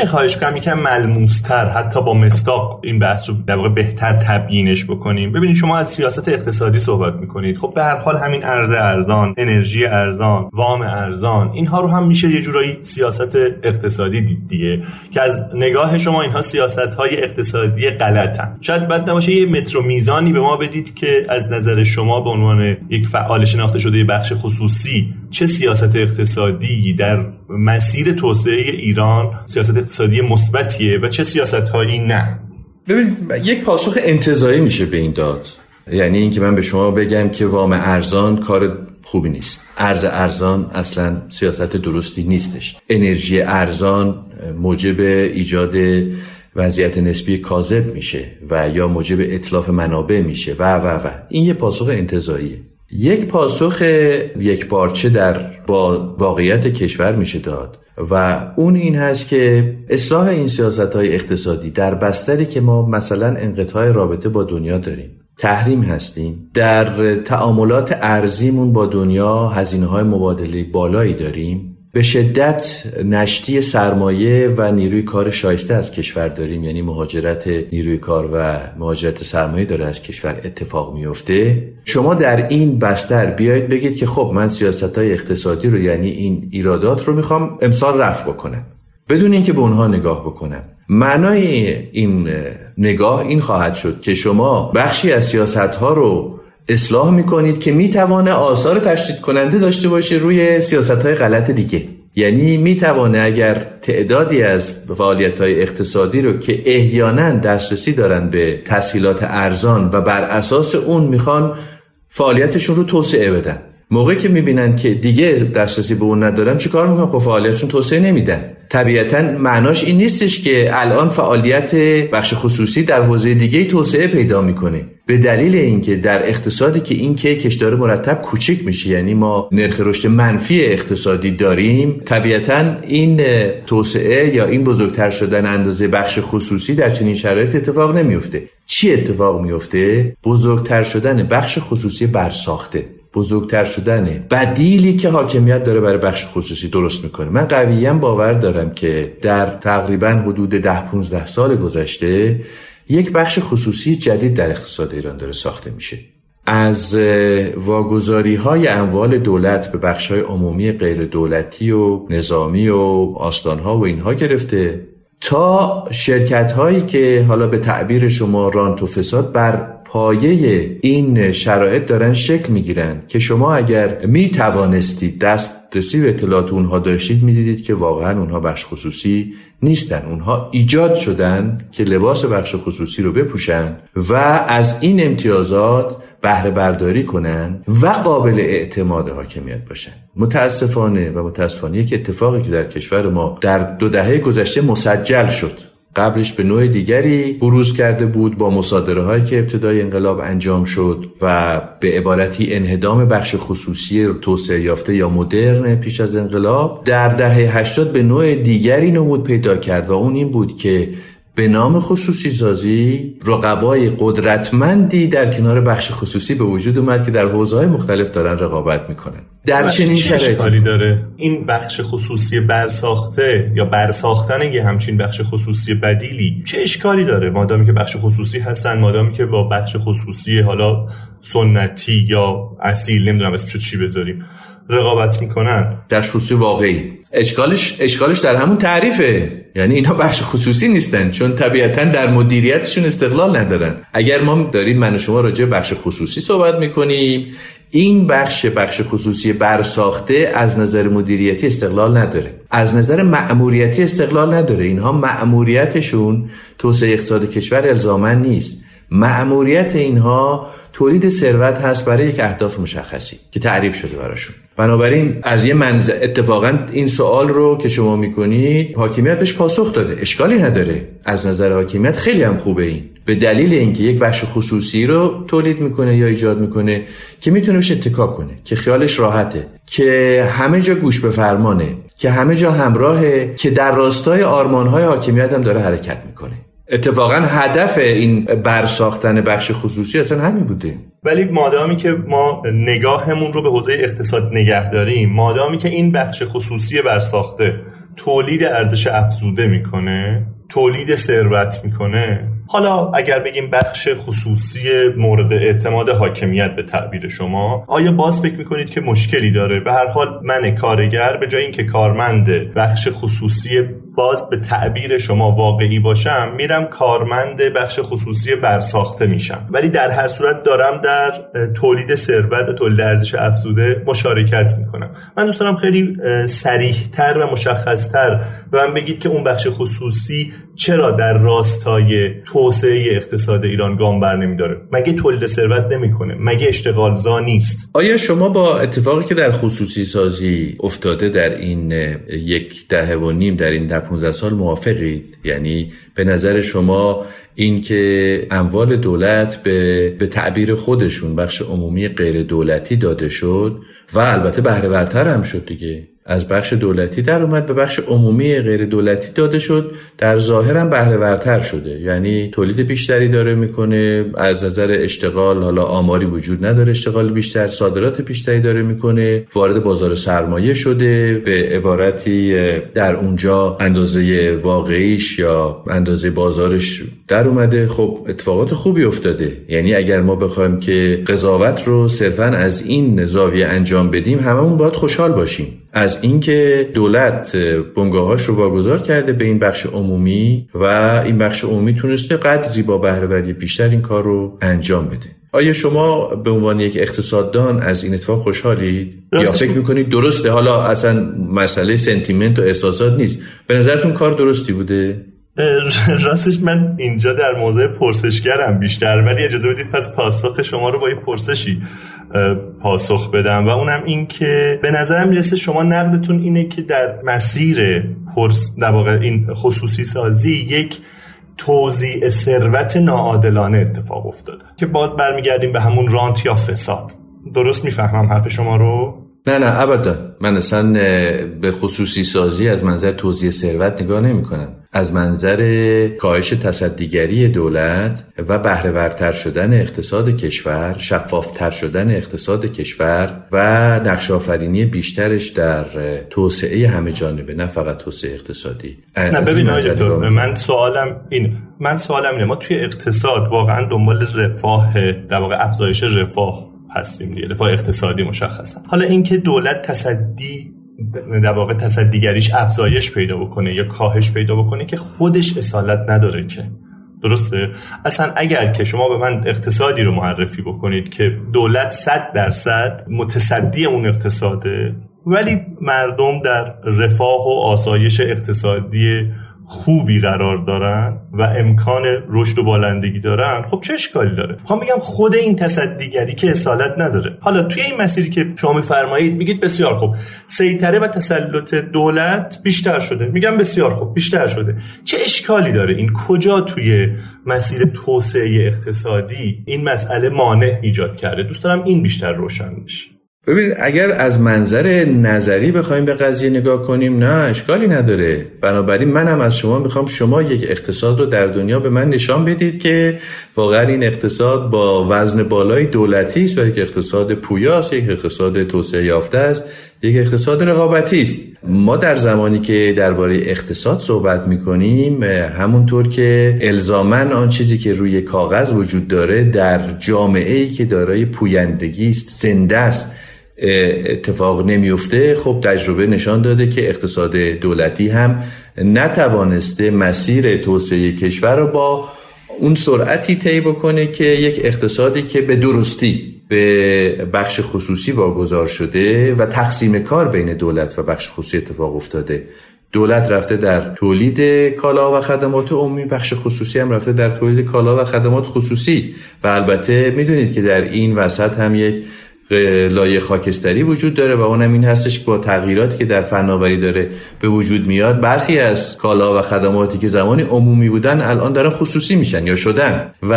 میشه خواهش کنم؟ یکم ملموستر حتی با مستاق این بحث رو در واقع بهتر تبیینش بکنیم. ببینید شما از سیاست اقتصادی صحبت می‌کنید. خب به هر حال همین ارز ارزان انرژی ارزان وام ارزان اینها رو هم میشه یه جورایی سیاست اقتصادی دید دیگه. که از نگاه شما اینها سیاست های اقتصادی غلطن. شاید بد نباشه یه مترو میزانی به ما بدید که از نظر شما به عنوان یک فعال شناخته شده بخش خصوصی چه سیاست اقتصادی در مسیر توسعه ایران سیاست اقتصادی مثبتیه و چه سیاست هایی نه؟
ببینید یک پاسخ انتظایی میشه به این داد. یعنی اینکه من به شما بگم که وام ارزان کار خوبی نیست. ارز ارزان اصلا سیاست درستی نیستش. انرژی ارزان موجب ایجاد وضعیت نسبی کاذب میشه و یا موجب اطلاف منابع میشه. و و و. این یه پاسخ انتظاییه. یک پاسخ یک بارچه در با واقعیت کشور میشه داد و اون این هست که اصلاح این سیاست های اقتصادی در بستری که ما مثلا انقطاع رابطه با دنیا داریم تحریم هستیم در تعاملات ارزیمون با دنیا هزینه های مبادله بالایی داریم به شدت نشتی سرمایه و نیروی کار شایسته از کشور داریم. یعنی مهاجرت نیروی کار و مهاجرت سرمایه داره از کشور اتفاق میفته. شما در این بستر بیایید بگید که خب من سیاست های اقتصادی رو یعنی این ایرادات رو می‌خوام امسال رفع بکنم. بدون اینکه به اونها نگاه بکنم. معنای این نگاه این خواهد شد که شما بخشی از سیاست ها رو اصلاح می‌کنید که می‌توانه آثار تشدید کننده داشته باشه روی سیاست های غلط دیگه. یعنی می‌توانه اگر تعدادی از فعالیت های اقتصادی رو که احیانا دسترسی دارن به تسهیلات ارزان و بر اساس اون می‌خوان فعالیتشون رو توسعه بدن. موقعی که می‌بینن که دیگه دسترسی به اون ندارن چیکار می‌کنن؟ خب فعالیتشون توسعه نمیدن. طبیعتا معناش این نیستش که الان فعالیت بخش خصوصی در حوزه دیگه توسعه پیدا می‌کنه. به دلیل اینکه در اقتصادی که این کیکش داره مرتب کوچیک میشه یعنی ما نرخ رشد منفی اقتصادی داریم طبیعتا این توسعه یا این بزرگتر شدن اندازه بخش خصوصی در چنین شرایط اتفاق نمیفته چی اتفاق میفته بزرگتر شدن بخش خصوصی برساخته. بزرگتر شدن بدیلی که حاکمیت داره برای بخش خصوصی درست می‌کنه. من قویا باور دارم که در تقریبا حدود ده 15 سال گذشته یک بخش خصوصی جدید در اقتصاد ایران داره ساخته میشه. از واگذاری های اموال دولت به بخش های عمومی غیر دولتی و نظامی و آستان ها و اینها گرفته تا شرکت هایی که حالا به تعبیر شما رانت و فساد بر پایه این شرایط دارن شکل می‌گیرن که شما اگر می توانستید دسترسی به اطلاعات اونها داشتید می‌دیدید که واقعا اونها بخش خصوصی نیستن. اونها ایجاد شدن که لباس بخش خصوصی رو بپوشن و از این امتیازات بهره برداری کنن و قابل اعتماد حاکمیت باشن. متاسفانه و متاسفانه یک اتفاقی که در کشور ما در دو دهه گذشته مسجل شد. قبلش به نوع دیگری بروز کرده بود با مصادره هایی که ابتدای انقلاب انجام شد و به عبارتی انهدام بخش خصوصی توسعه یافته یا مدرن پیش از انقلاب در دهه 80 به نوع دیگری نمود پیدا کرد و اون این بود که به نام خصوصی سازی رقبای قدرتمندی در کنار بخش خصوصی به وجود اومد که در حوزه‌های مختلف دارن رقابت می‌کنن. در چنین شرایطی.
داره؟ این بخش خصوصی برساخته یا برساختن یه همچین بخش خصوصی بدیلی چه اشکالی داره؟ مادامی که بخش خصوصی هستن مادامی که با بخش خصوصی حالا سنتی یا اصیل نمی‌دونم اسمشو چی بذاریم. رقابت می‌کنن.
در خصوصی واقعی. اشکالش اشکالش در همون تعریفه. یعنی اینا بخش خصوصی نیستن چون طبیعتا در مدیریتشون استقلال ندارن. اگر ما داریم من و شما راجع بخش خصوصی صحبت می‌کنیم این بخش بخش خصوصی برساخته از نظر مدیریتی استقلال نداره. از نظر مأموریتی استقلال نداره. اینها مأموریتشون توسعه اقتصاد کشور الزاما نیست. مأموریت اینها تولید ثروت هست برای یک اهداف مشخصی که تعریف شده براشون. بنابراین از یه منظر اتفاقا این سوال رو که شما می‌کنید حاکمیت بهش پاسخ داده. اشکالی نداره. از نظر حاکمیت خیلی هم خوبه این. به دلیل اینکه یک بخش خصوصی رو تولید می‌کنه یا ایجاد می‌کنه که می‌تونه بهش اتکا کنه که خیالش راحته که همه جا گوش به فرمانه که همه جا همراهه که در راستای آرمانهای حاکمیت هم داره حرکت می‌کنه. اتفاقا هدف این برساختن بخش خصوصی اصلا همین بوده.
ولی مادامی که ما نگاهمون رو به حوزه اقتصاد نگه داریم مادامی که این بخش خصوصی برساخته تولید ارزش افزوده می‌کنه تولید ثروت می‌کنه. حالا اگر بگیم بخش خصوصی مورد اعتماد حاکمیت به تعبیر شما آیا باز فکر می‌کنید که مشکلی داره؟ به هر حال من کارگر به جای اینکه کارمند بخش خصوصی باز به تعبیر شما واقعی باشم میرم کارمند بخش خصوصی برساخته میشم. ولی در هر صورت دارم در تولید ثروت و تولید ارزش افزوده مشارکت می‌کنم. من دوست دارم خیلی سریحتر و مشخصتر به من بگید که اون بخش خصوصی چرا در راستای توسعه اقتصاد ایران گام بر نمیداره؟ مگه تولید ثروت نمی‌کنه؟ مگه اشتغال زا نیست؟
آیا شما با اتفاقی که در خصوصی سازی افتاده در این یک دهه و نیم در این ده 15 سال موافقید؟ یعنی به نظر شما این که اموال دولت به, به تعبیر خودشون بخش عمومی غیر دولتی داده شد و البته بهره هم شد دیگه. از بخش دولتی در اومد به بخش عمومی غیر دولتی داده شد. در ظاهر هم بهره ورتر شده. یعنی تولید بیشتری داره می‌کنه از نظر اشتغال حالا آماری وجود نداره اشتغال بیشتر صادرات بیشتری داره می‌کنه وارد بازار سرمایه شده. به عبارتی در اونجا اندازه واقعیش یا اندازه بازارش در اومده. خب اتفاقات خوبی افتاده. یعنی اگر ما بخوایم که قضاوت رو صرفا از این زاویه انجام بدیم هممون باید خوشحال باشیم. از اینکه دولت بنگاهاش رو واگذار کرده به این بخش عمومی و این بخش عمومی تونسته قدری با بهرهوری بیشتر این کار رو انجام بده. آیا شما به عنوان یک اقتصاددان از این اتفاق خوشحالید؟ یا فکر می‌کنید درسته؟ حالا اصلا مسئله سنتیمنت و احساسات نیست. به نظرتون کار درستی بوده؟
راستش من اینجا در موضوع پرسشگرم بیشتر ولی اجازه بدید پس پاسخ شما رو با یه پرسشی پاسخ بدم و اونم این که به نظرم می‌رسه شما نقدتون اینه که در مسیر پرس در واقع این خصوصی سازی یک توزیع ثروت ناعادلانه اتفاق افتاده که باز برمیگردیم به همون رانت یا فساد. درست می‌فهمم حرف شما رو؟
نه نه ابدا. من اصلا به خصوصی سازی از منظر توزیع ثروت نگاه نمی کنم از منظر کاهش تصدیگری دولت و بهرهورتر شدن اقتصاد کشور شفافتر شدن اقتصاد کشور و نقش آفرینی بیشترش در توسعه همه جانبه نه فقط توسعه اقتصادی.
نه ببین من سوالم این من سوالم اینه ما توی اقتصاد واقعا دنبال رفاه در واقع افزایش رفاه هستیم دیگه رفاه اقتصادی مشخصا. حالا اینکه دولت تصدی در واقع تصدیگریش افزایش پیدا بکنه یا کاهش پیدا بکنه که خودش اصالت نداره که. درسته؟ اصلا اگر که شما به من اقتصادی رو معرفی بکنید که دولت صد درصد متصدی اون اقتصاده ولی مردم در رفاه و آسایش اقتصادی خوبی قرار دارن و امکان رشد و بالندگی دارن خب چه اشکالی داره؟ می‌خوام میگم خود این تصدیگری که اصالت نداره. حالا توی این مسیری که شما میفرمایید میگید بسیار خوب. سیطره و تسلط دولت بیشتر شده. میگم بسیار خوب بیشتر شده. چه اشکالی داره؟ این کجا توی مسیر توسعه اقتصادی این مسئله مانع ایجاد کرده؟ دوست دارم این بیشتر روشن بشه.
ببینید اگر از منظر نظری بخوایم به قضیه نگاه کنیم نه اشکالی نداره. بنابراین منم از شما می‌خوام شما یک اقتصاد رو در دنیا به من نشان بدید که واقعا این اقتصاد با وزن بالای دولتی است و یک اقتصاد پویاست یک اقتصاد توسعه یافته است. یک اقتصاد رقابتی است. ما در زمانی که درباره اقتصاد صحبت می‌کنیم همونطور که الزامن آن چیزی که روی کاغذ وجود داره در جامعه ای که دارای پویندگی است زنده است اتفاق نمیفته خب تجربه نشان داده که اقتصاد دولتی هم نتوانسته مسیر توسعه کشور رو با اون سرعتی طی بکنه که یک اقتصادی که به درستی به بخش خصوصی واگذار شده و تقسیم کار بین دولت و بخش خصوصی اتفاق افتاده. دولت رفته در تولید کالا و خدمات عمومی بخش خصوصی هم رفته در تولید کالا و خدمات خصوصی. و البته می‌دونید که در این وسط هم یک لایه خاکستری وجود داره و اونم این هستش با تغییراتی که در فناوری داره به وجود میاد برخی از کالا و خدماتی که زمانی عمومی بودن الان دارن خصوصی میشن یا شدن و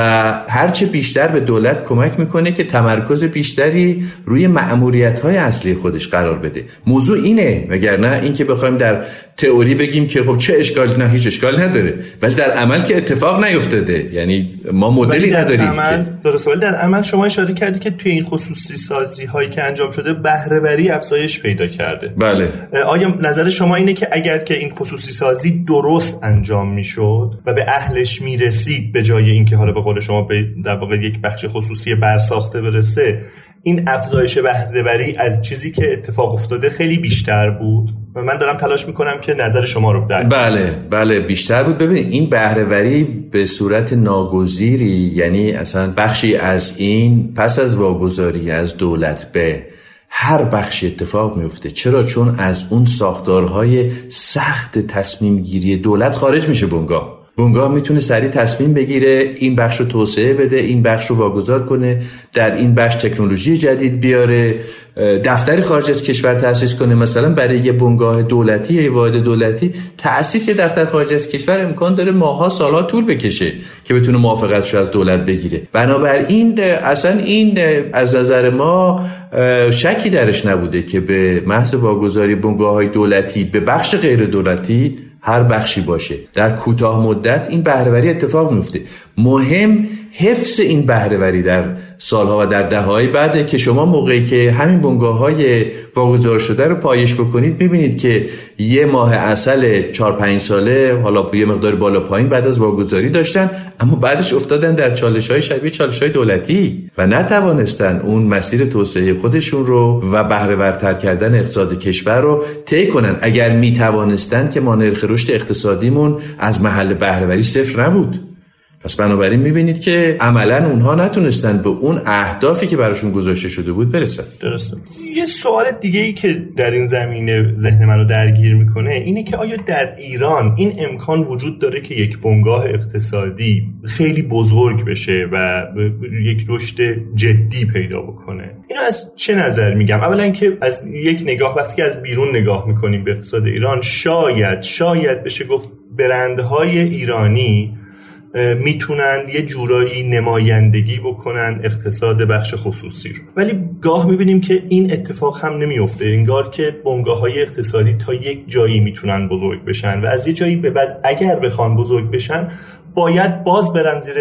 هرچه بیشتر به دولت کمک می‌کنه که تمرکز بیشتری روی معمولیت های اصلی خودش قرار بده. موضوع اینه وگرنه اینکه بخوایم در تئوری بگیم که خب چه اشکال نه هیچ اشکال نداره. ولی در عمل که اتفاق نیفتاده. یعنی ما مدلی نداریم
عمل درست ولی در عمل شما اشاره کردی که توی این خصوصی سازی هایی که انجام شده بهرهوری افزایش پیدا کرده.
بله.
آیا نظر شما اینه که اگر که این خصوصی سازی درست انجام می‌شد و به اهلش می‌رسید به جای اینکه حالا به قول شما به در واقع یک بخش خصوصی برساخته برسه این افزایش بهرهوری از چیزی که اتفاق افتاده خیلی بیشتر بود؟ و من دارم تلاش می‌کنم که نظر شما رو در
بله بله بیشتر بود. ببینید این بهرهوری به صورت ناگزیری یعنی اصلا بخشی از این پس از واگذاری از دولت به هر بخشی اتفاق میفته چرا؟ چون از اون ساختارهای سخت تصمیم گیری دولت خارج میشه بنگاه. بنگاه می‌تونه سریع تصمیم بگیره این بخش رو توسعه بده این بخش رو واگذار کنه در این بخش تکنولوژی جدید بیاره دفتری خارج از کشور تاسیس کنه. مثلا برای یه بنگاه دولتی یا واحد دولتی تاسیس یه دفتر خارج از کشور امکان داره ماها سالها طول بکشه که بتونه موافقتش از دولت بگیره. بنابراین اصلا این از نظر ما شکی درش نبوده که به محض واگذاری بنگاه های دولتی به بخش غیر دولتی هر بخشی باشه. در کوتاه مدت این بهرهوری اتفاق میفته مهم حفظ این بهرهوری در سالها و در دههای بعده که شما موقعی که همین بنگاه های واگذار شده رو پایش بکنید ببینید که یه ماه اصل 4 5 ساله حالا یه مقدار بالا پایین بعد از واگذاری داشتن اما بعدش افتادن در چالش های شبیه چالش های دولتی و نتوانستن اون مسیر توسعه خودشون رو و بهره کردن اقتصاد کشور رو طی کنن. اگر می توانستن که ما نرخ رشد اقتصادیمون از محل بهرهوری صفر نبود. پس بنابراین می‌بینید که عملا اونها نتونستن به اون اهدافی که براشون گذاشته شده بود برسن.
درسته. یه سوال دیگه ای که در این زمینه ذهن منو درگیر می‌کنه اینه که آیا در ایران این امکان وجود داره که یک بنگاه اقتصادی خیلی بزرگ بشه و یک رشد جدی پیدا بکنه؟ اینو از چه نظر میگم؟ اولا که از یک نگاه وقتی که از بیرون نگاه می‌کنیم به اقتصاد ایران شاید شاید بشه گفت برندهای ایرانی می‌تونن یه جورایی نمایندگی بکنن اقتصاد بخش خصوصی رو. ولی گاه می‌بینیم که این اتفاق هم نمیفته انگار که بنگاه های اقتصادی تا یک جایی می‌تونن بزرگ بشن و از یه جایی به بعد اگر بخوان بزرگ بشن باید باز برن زیر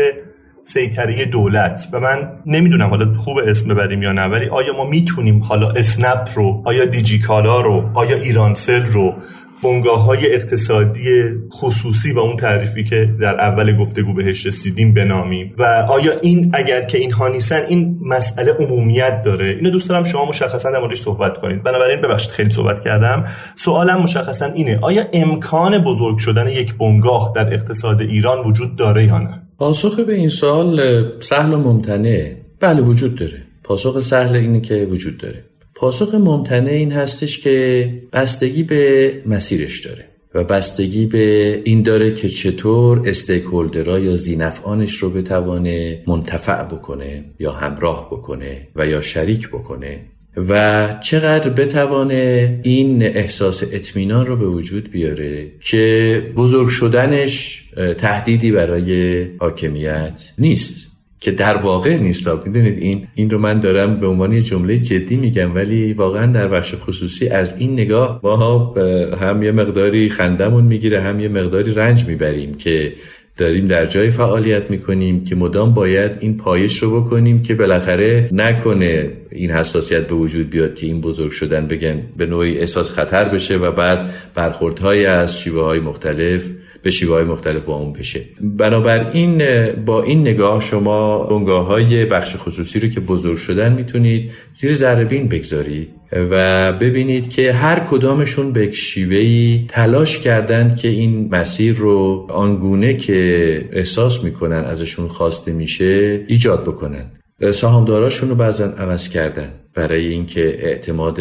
سیطره دولت. و من نمی‌دونم حالا خوب اسم ببریم یا نه ولی آیا ما می‌تونیم حالا اسنپ رو آیا دیجیکالا رو آیا ایرانسل رو بنگاه های اقتصادی خصوصی و اون تعریفی که در اول گفتگو بهش رسیدیم بنامیم. و آیا این اگر که اینها نیستن این مسئله عمومیت داره؟ اینو دوست دارم شما مشخصا در موردش صحبت کنید. بنابراین ببخشید خیلی صحبت کردم. سوالم مشخصا اینه آیا امکان بزرگ شدن یک بنگاه در اقتصاد ایران وجود داره یا نه؟
پاسخ به این سوال سهل و ممتنه بله وجود داره. پاسخ سهل اینه که وجود داره. پاسخ ممتنع این هستش که بستگی به مسیرش داره و بستگی به این داره که چطور استیکولدرا یا زینفعانش رو بتوانه منتفع بکنه یا همراه بکنه و یا شریک بکنه و چقدر بتوانه این احساس اطمینان رو به وجود بیاره که بزرگ شدنش تهدیدی برای حاکمیت نیست. که در واقع نیست می‌دونید این این رو من دارم به عنوان یه جمله جدی میگم ولی واقعا در بخش خصوصی از این نگاه ما هم یه مقداری خندمون می‌گیره هم یه مقداری رنج می‌بریم که داریم در جای فعالیت می‌کنیم که مدام باید این پایش رو بکنیم که بالاخره نکنه این حساسیت به وجود بیاد که این بزرگ شدن بگن به نوعی احساس خطر بشه و بعد برخوردهای از شیوه های مختلف به شیوه های مختلف با اون بشه. بنابراین با این نگاه شما بنگاه های بخش خصوصی رو که بزرگ شدن می‌تونید زیر ذره بگذارید و ببینید که هر کدامشون به شیوهی تلاش کردن که این مسیر رو آنگونه که احساس می‌کنن ازشون خواسته میشه ایجاد بکنن. سهامداراشون رو بعضا عوض کردن. برای اینکه اعتماد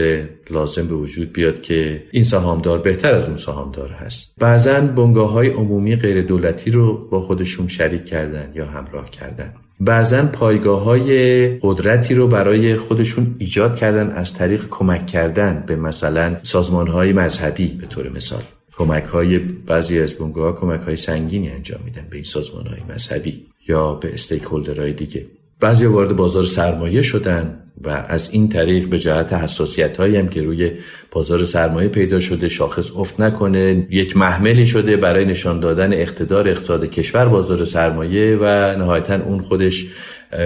لازم به وجود بیاد که این سهامدار بهتر از اون سهامدار هست. بعضا بنگاه های عمومی غیر دولتی رو با خودشون شریک کردن یا همراه کردن. بعضا پایگاه های قدرتی رو برای خودشون ایجاد کردن از طریق کمک کردن به مثلا سازمان های مذهبی به طور مثال. کمک های بعضی از بنگاه ها کمک های سنگینی انجام میدن به این سازمان های مذهبی یا به استیک دیگه. بعضی وارد بازار سرمایه شدن و از این طریق به جهت حساسیت هایی هم که روی بازار سرمایه پیدا شده شاخص افت نکنه یک محملی شده برای نشان دادن اقتدار اقتصاد کشور بازار سرمایه و نهایتا اون خودش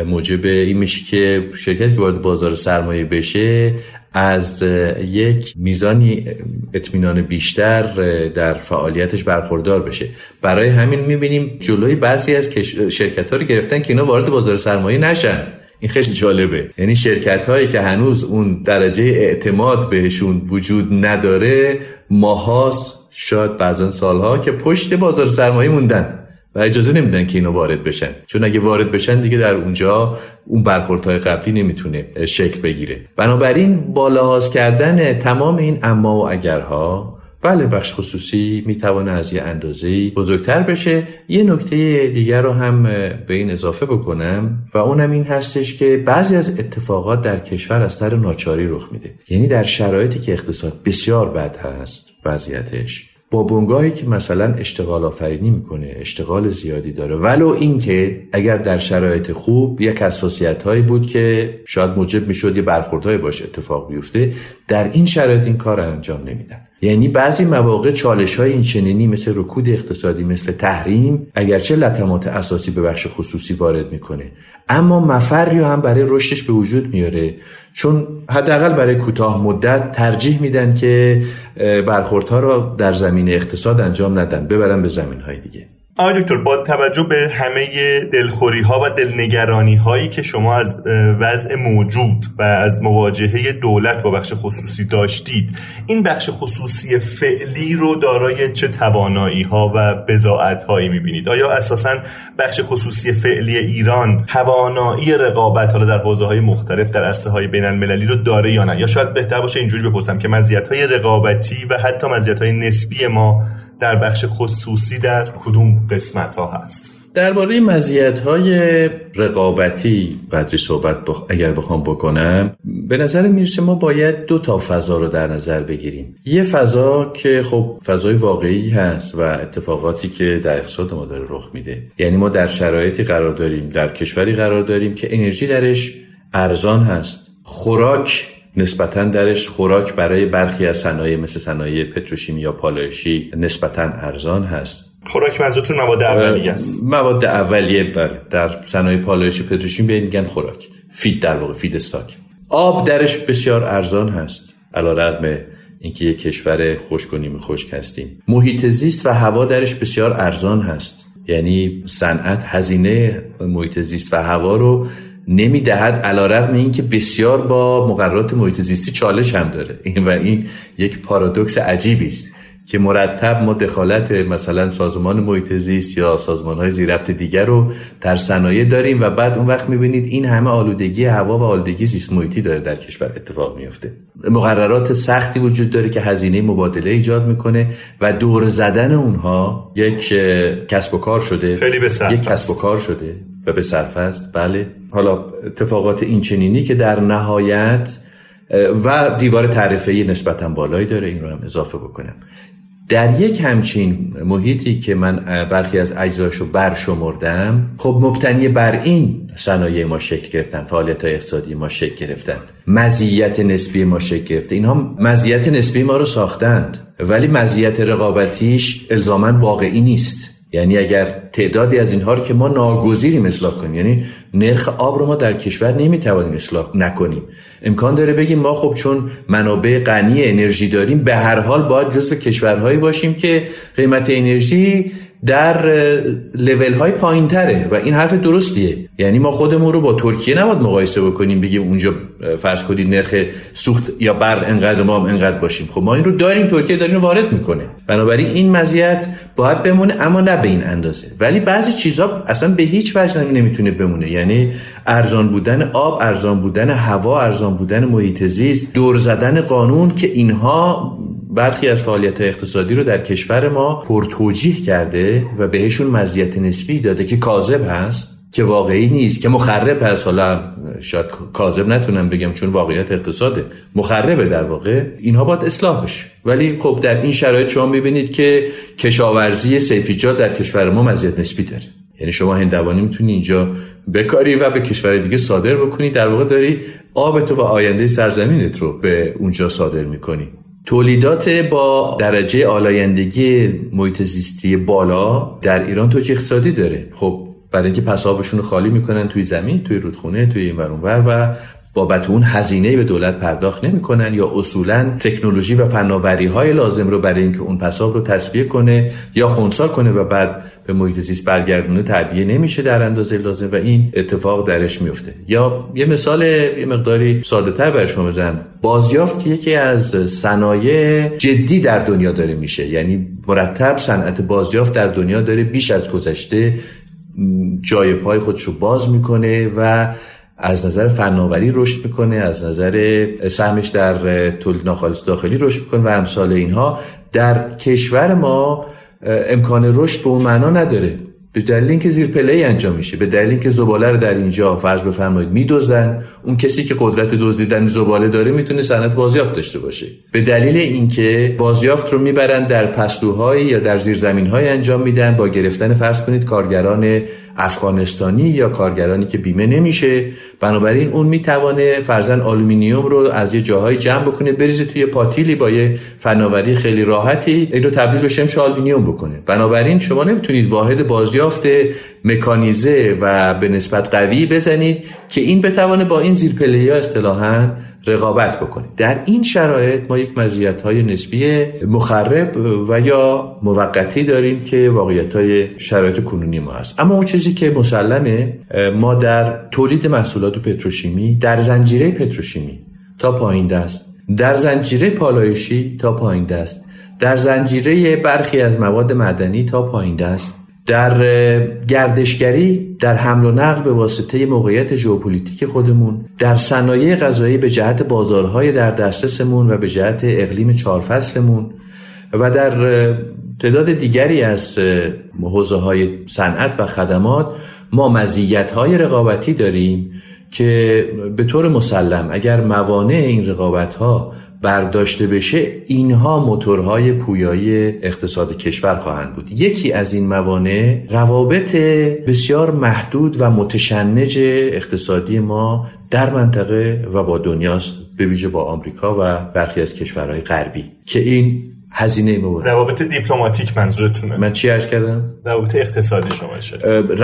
موجب این میشه که شرکتی که وارد بازار سرمایه بشه از یک میزانی اطمینان بیشتر در فعالیتش برخوردار بشه. برای همین می‌بینیم جلوی بعضی از شرکت ها رو گرفتن که اینا وارد بازار سرمایه نشن. این خیلی جالبه. یعنی شرکت هایی که هنوز اون درجه اعتماد بهشون وجود نداره ماهاست شاید بعضا سالها که پشت بازار سرمایه موندن. و اجازه نمیدن که اینا وارد بشن. چون اگه وارد بشن دیگه در اونجا اون برخوردهای قبلی نمی‌تونه شکل بگیره. بنابراین با لحاظ کردن تمام این اما و اگرها بله بخش خصوصی می‌توانه از یه اندازه بزرگتر بشه. یه نکته دیگر رو هم به این اضافه بکنم و اونم این هستش که بعضی از اتفاقات در کشور از سر ناچاری رخ میده. یعنی در شرایطی که اقتصاد بسیار بد هست وضعیتش با بنگاهی که مثلا اشتغال آفرینی می‌کنه اشتغال زیادی داره. ولو اینکه اگر در شرایط خوب یک حساسیت هایی بود که شاید موجب می‌شد یه برخوردهایی باشه اتفاق بیفته در این شرایط این کار انجام نمیدن. یعنی بعضی مواقع چالش های این چنینی مثل رکود اقتصادی مثل تحریم اگرچه لطمات اساسی به بخش خصوصی وارد می‌کنه. اما مفری هم برای رشدش به وجود میاره. چون حداقل برای کوتاه مدت ترجیح میدن که برخوردها را در زمین اقتصاد انجام ندن ببرن به زمین های دیگه.
آقای دکتر با توجه به همه دلخوری ها و دلنگرانی هایی که شما از وضع موجود و از مواجهه دولت با بخش خصوصی داشتید این بخش خصوصی فعلی رو دارای چه توانایی ها و بزاعت هایی می‌بینید؟ آیا اساسا بخش خصوصی فعلی ایران توانایی رقابت حالا در حوزه های مختلف در عرصه های بین المللی رو داره یا نه؟ یا شاید بهتر باشه اینجوری بپرسم که مزیت های رقابتی و حتی مزیت های نسبی ما در بخش خصوصی در کدوم قسمت ها هست؟
درباره مزیت های رقابتی قدری صحبت اگر بخوام بکنم به نظر می‌رسه ما باید دو تا فضا رو در نظر بگیریم. یه فضا که خب فضای واقعی هست و اتفاقاتی که در اقتصاد ما داره رخ میده. یعنی ما در شرایطی قرار داریم در کشوری قرار داریم که انرژی درش ارزان هست. خوراک نسبتا درش خوراک برای برخی از صنایع مثل صنایع پتروشیمی یا پالایشی نسبتا ارزان هست.
خوراک منظورتون مواد اولیه است.
مواد اولیه بله. در صنایع پالایشی پتروشیمی به میگن خوراک. feed در واقع feedstock. آب درش بسیار ارزان هست. علیرغم اینکه یک کشور خشک و نیمه خشک هستیم. محیط زیست و هوا درش بسیار ارزان هست. یعنی صنعت هزینه محیط زیست و هوا رو نمی‌دهد علا رقم این که بسیار با مقررات محیط زیستی چالش هم داره. این و این یک پارادوکس عجیبی است که مرتب ما دخالت مثلا سازمان محیط زیست یا سازمان های زیربط دیگر رو در صنایع داریم و بعد اون وقت می‌بینید این همه آلودگی هوا و آلودگی زیست محیطی داره در کشور اتفاق میفته مقررات سختی وجود داره که هزینه مبادله ایجاد می‌کنه و دور زدن اونها یک کسب و کار شده.
خیلی به
یک کسب و کار شده و به صرف است بله. حالا اتفاقات اینچنینی که در نهایت و دیوار تعرفه نسبتا بالایی داره این رو هم اضافه بکنم. در یک همچین محیطی که من برخی از اجزاشو برشمردم خب مبتنی بر این صنایع ما شکل گرفتن فعالیت های اقتصادی ما شکل گرفتن مزیت نسبی ما شکل گرفته اینها مزیت نسبی ما رو ساختند ولی مزیت رقابتیش الزاما واقعی نیست. یعنی اگر تعدادی از اینها رو که ما ناگزیریم اصلاح کنیم یعنی نرخ آب رو ما در کشور نمی‌توانیم اصلاح نکنیم. امکان داره بگیم ما خب چون منابع غنی انرژی داریم به هر حال باید جزو کشورهایی باشیم که قیمت انرژی در لول های پایین تره و این حرف درستیه. یعنی ما خودمون رو با ترکیه نباید مقایسه بکنیم بگیم اونجا فرض کنید نرخ سوخت یا برق انقدر ما هم انقدر باشیم. خب ما این رو داریم ترکیه داریم وارد می‌کنه. بنابراین این مزیت باید بمونه اما نه به این اندازه. ولی بعضی چیزها اصلا به هیچ وجه نمی‌تونه بمونه. یعنی ارزان بودن آب ارزان بودن هوا ارزان بودن محیط زیست دور زدن قانون که اینها برخی از فعالیت اقتصادی رو در کشور ما پرتوجیه کرده و بهشون مزیت نسبی داده که کاذب هست که واقعی نیست که مخرب هست. حالا شاید کاذب نتونم بگم چون واقعیت اقتصاده. مخربه در واقع. اینها باید اصلاح بشه. ولی خب در این شرایط شما می‌بینید که کشاورزی سیفیجات در کشور ما مزیت نسبی داره. یعنی شما هندوانی می‌تونی اینجا بکاری و به کشور دیگه صادر بکنی. در واقع داری آب تو و آینده سرزمینت رو به اونجا صادر می‌کنی. تولیدات با درجه آلایندگی محیط زیستی بالا در ایران توجیه اقتصادی داره. خب برای اینکه پسابشون خالی می‌کنن توی زمین توی رودخونه توی این ور و بابت اون هزینه به دولت پرداخت نمی‌کنن یا اصولا تکنولوژی و فناوری های لازم رو برای اینکه اون پساب رو تصفیه کنه یا خونسا کنه و بعد به محیط زیست برگردونه تعبیه نمیشه در اندازه لازم و این اتفاق درش میفته یا یه مثال یه مقداری ساده تر برای شما بزنم. بازیافت که یکی از صنایع جدی در دنیا داره میشه. یعنی مرتب صنعت بازیافت در دنیا داره بیش از گذشته جای پای خودش رو باز می‌کنه و از نظر فناوری رشد می‌کنه از نظر سهمش در تولید ناخالص داخلی رشد می‌کنه و امثال اینها در کشور ما امکان رشد به اون معنا نداره. به دلیل اینکه زیر پلی انجام میشه به دلیل اینکه زباله رو در اینجا فرض بفرمایید میدزدن اون کسی که قدرت دزدیدن زباله داره می‌تونه صنعت بازیافت داشته باشه. به دلیل اینکه بازیافت رو می‌برن در پستوهای یا در زیرزمینهای انجام میدن با گرفتن فرض کنید کارگران افغانستانی یا کارگرانی که بیمه نمیشه. بنابراین اون می‌توانه فرضا آلومینیوم رو از یه جاهای جمع بکنه بریزه توی پاتیلی با یه فناوری خیلی راحتی این رو تبدیل به شمش آلومینیوم بکنه. بنابراین شما نمی‌تونید واحد بازیافت مکانیزه و به نسبت قوی بزنید که این بتوانه با این زیرپله ها اصطلاحا رقابت بکنید در این شرایط ما یک مزیت های نسبی مخرب و یا موقتی داریم که واقعیت های شرایط کنونی ما هست. اما اون چیزی که مسلمه ما در تولید محصولات پتروشیمی در زنجیره پتروشیمی تا پایین دست در زنجیره پالایشی تا پایین دست در زنجیره برخی از مواد معدنی تا پایین دست. در گردشگری در حمل و نقل به واسطه موقعیت ژئوپلیتیک خودمون در صنایع غذایی به جهت بازارهای در دسترسمون و به جهت اقلیم چهار فصلمون و در تعداد دیگری از حوزه های صنعت و خدمات ما مزیت های رقابتی داریم که به طور مسلم اگر موانع این رقابت ها برداشته بشه اینها موتورهای پویایی اقتصاد کشور خواهند بود. یکی از این موانع روابط بسیار محدود و متشنج اقتصادی ما در منطقه و با دنیاست به ویژه با آمریکا و برخی از کشورهای غربی که این هزینه مورد
روابط دیپلماتیک منظورتونه.
من چی عرض کردم؟
روابط اقتصادی شما شد.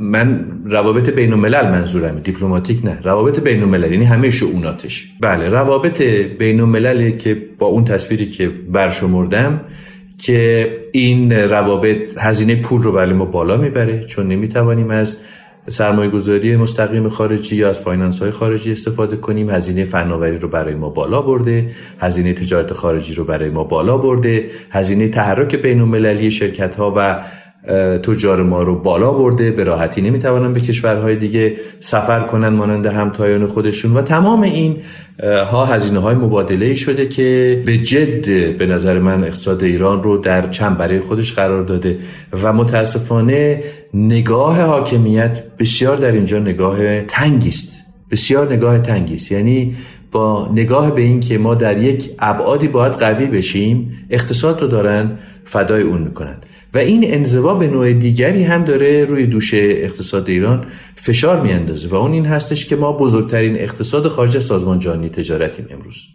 من روابط بین الملل منظورم دیپلماتیک نه. روابط بین الملل یعنی همه شؤوناتش بله روابط بین الملل که با اون تصویری که برشمردم که این روابط هزینه پول رو برای ما بالا می‌بره چون نمی‌توانیم از سرمایه گذاری مستقیم خارجی یا از finance های خارجی استفاده کنیم. هزینه فناوری رو برای ما بالا برده. هزینه تجارت خارجی رو برای ما بالا برده. هزینه تحرک بین المللی شرکت ها و تجار ما رو بالا برده به راحتی نمی‌توانن به کشورهای دیگه سفر کنن مانند همتایان خودشون. و تمام این ها هزینه های مبادله شده که به جد به نظر من اقتصاد ایران رو در چند برای خودش قرار داده. و متاسفانه نگاه حاکمیت بسیار در اینجا نگاه تنگیست بسیار نگاه تنگیست یعنی با نگاه به این که ما در یک ابعادی باید قوی بشیم اقتصاد رو دارن فدای اون می‌کنن. و این انزوا به نوع دیگری هم داره روی دوش اقتصاد ایران فشار میاندازه و اون این هستش که ما بزرگترین اقتصاد خارج سازمان جهانی تجارتیم امروز.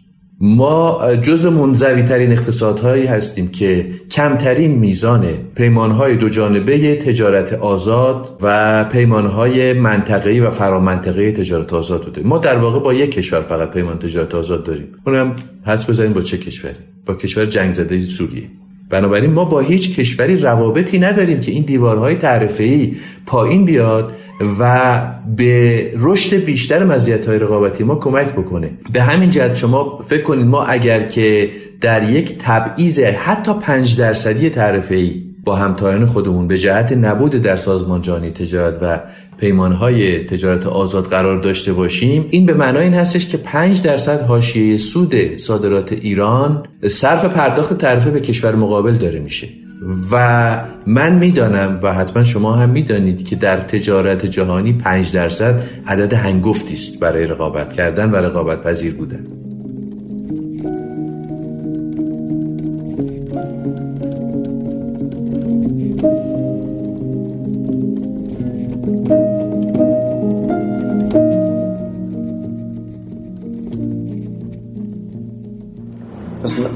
ما جز منزوی ترین اقتصادهایی هستیم که کمترین میزان پیمانهای دو جانبه تجارت آزاد و پیمانهای منطقه‌ای و فرامنطقه‌ای تجارت آزاد داریم ما در واقع با یک کشور فقط پیمان تجارت آزاد داریم. اونم حس بزنیم با چه کشوری؟ با کشور جنگ زده سوریه. بنابراین ما با هیچ کشوری روابطی نداریم که این دیوارهای تعرفه‌ای پایین بیاد و به رشد بیشتر مزیت‌های رقابتی ما کمک بکنه. به همین جهت شما فکر کنید ما اگر که در یک تبعیض حتی پنج درصدی تعرفه‌ای با همتایان خودمون به جهت نبود در سازمان جهانی تجارت و پیمانهای تجارت آزاد قرار داشته باشیم این به معنای این هستش که 5 درصد حاشیه سود صادرات ایران صرف پرداخت تعرفه به کشور مقابل داره میشه. و من می‌دانم و حتما شما هم می‌دانید که در تجارت جهانی 5 درصد عدد هنگفتی است برای رقابت کردن و رقابت پذیر بودن.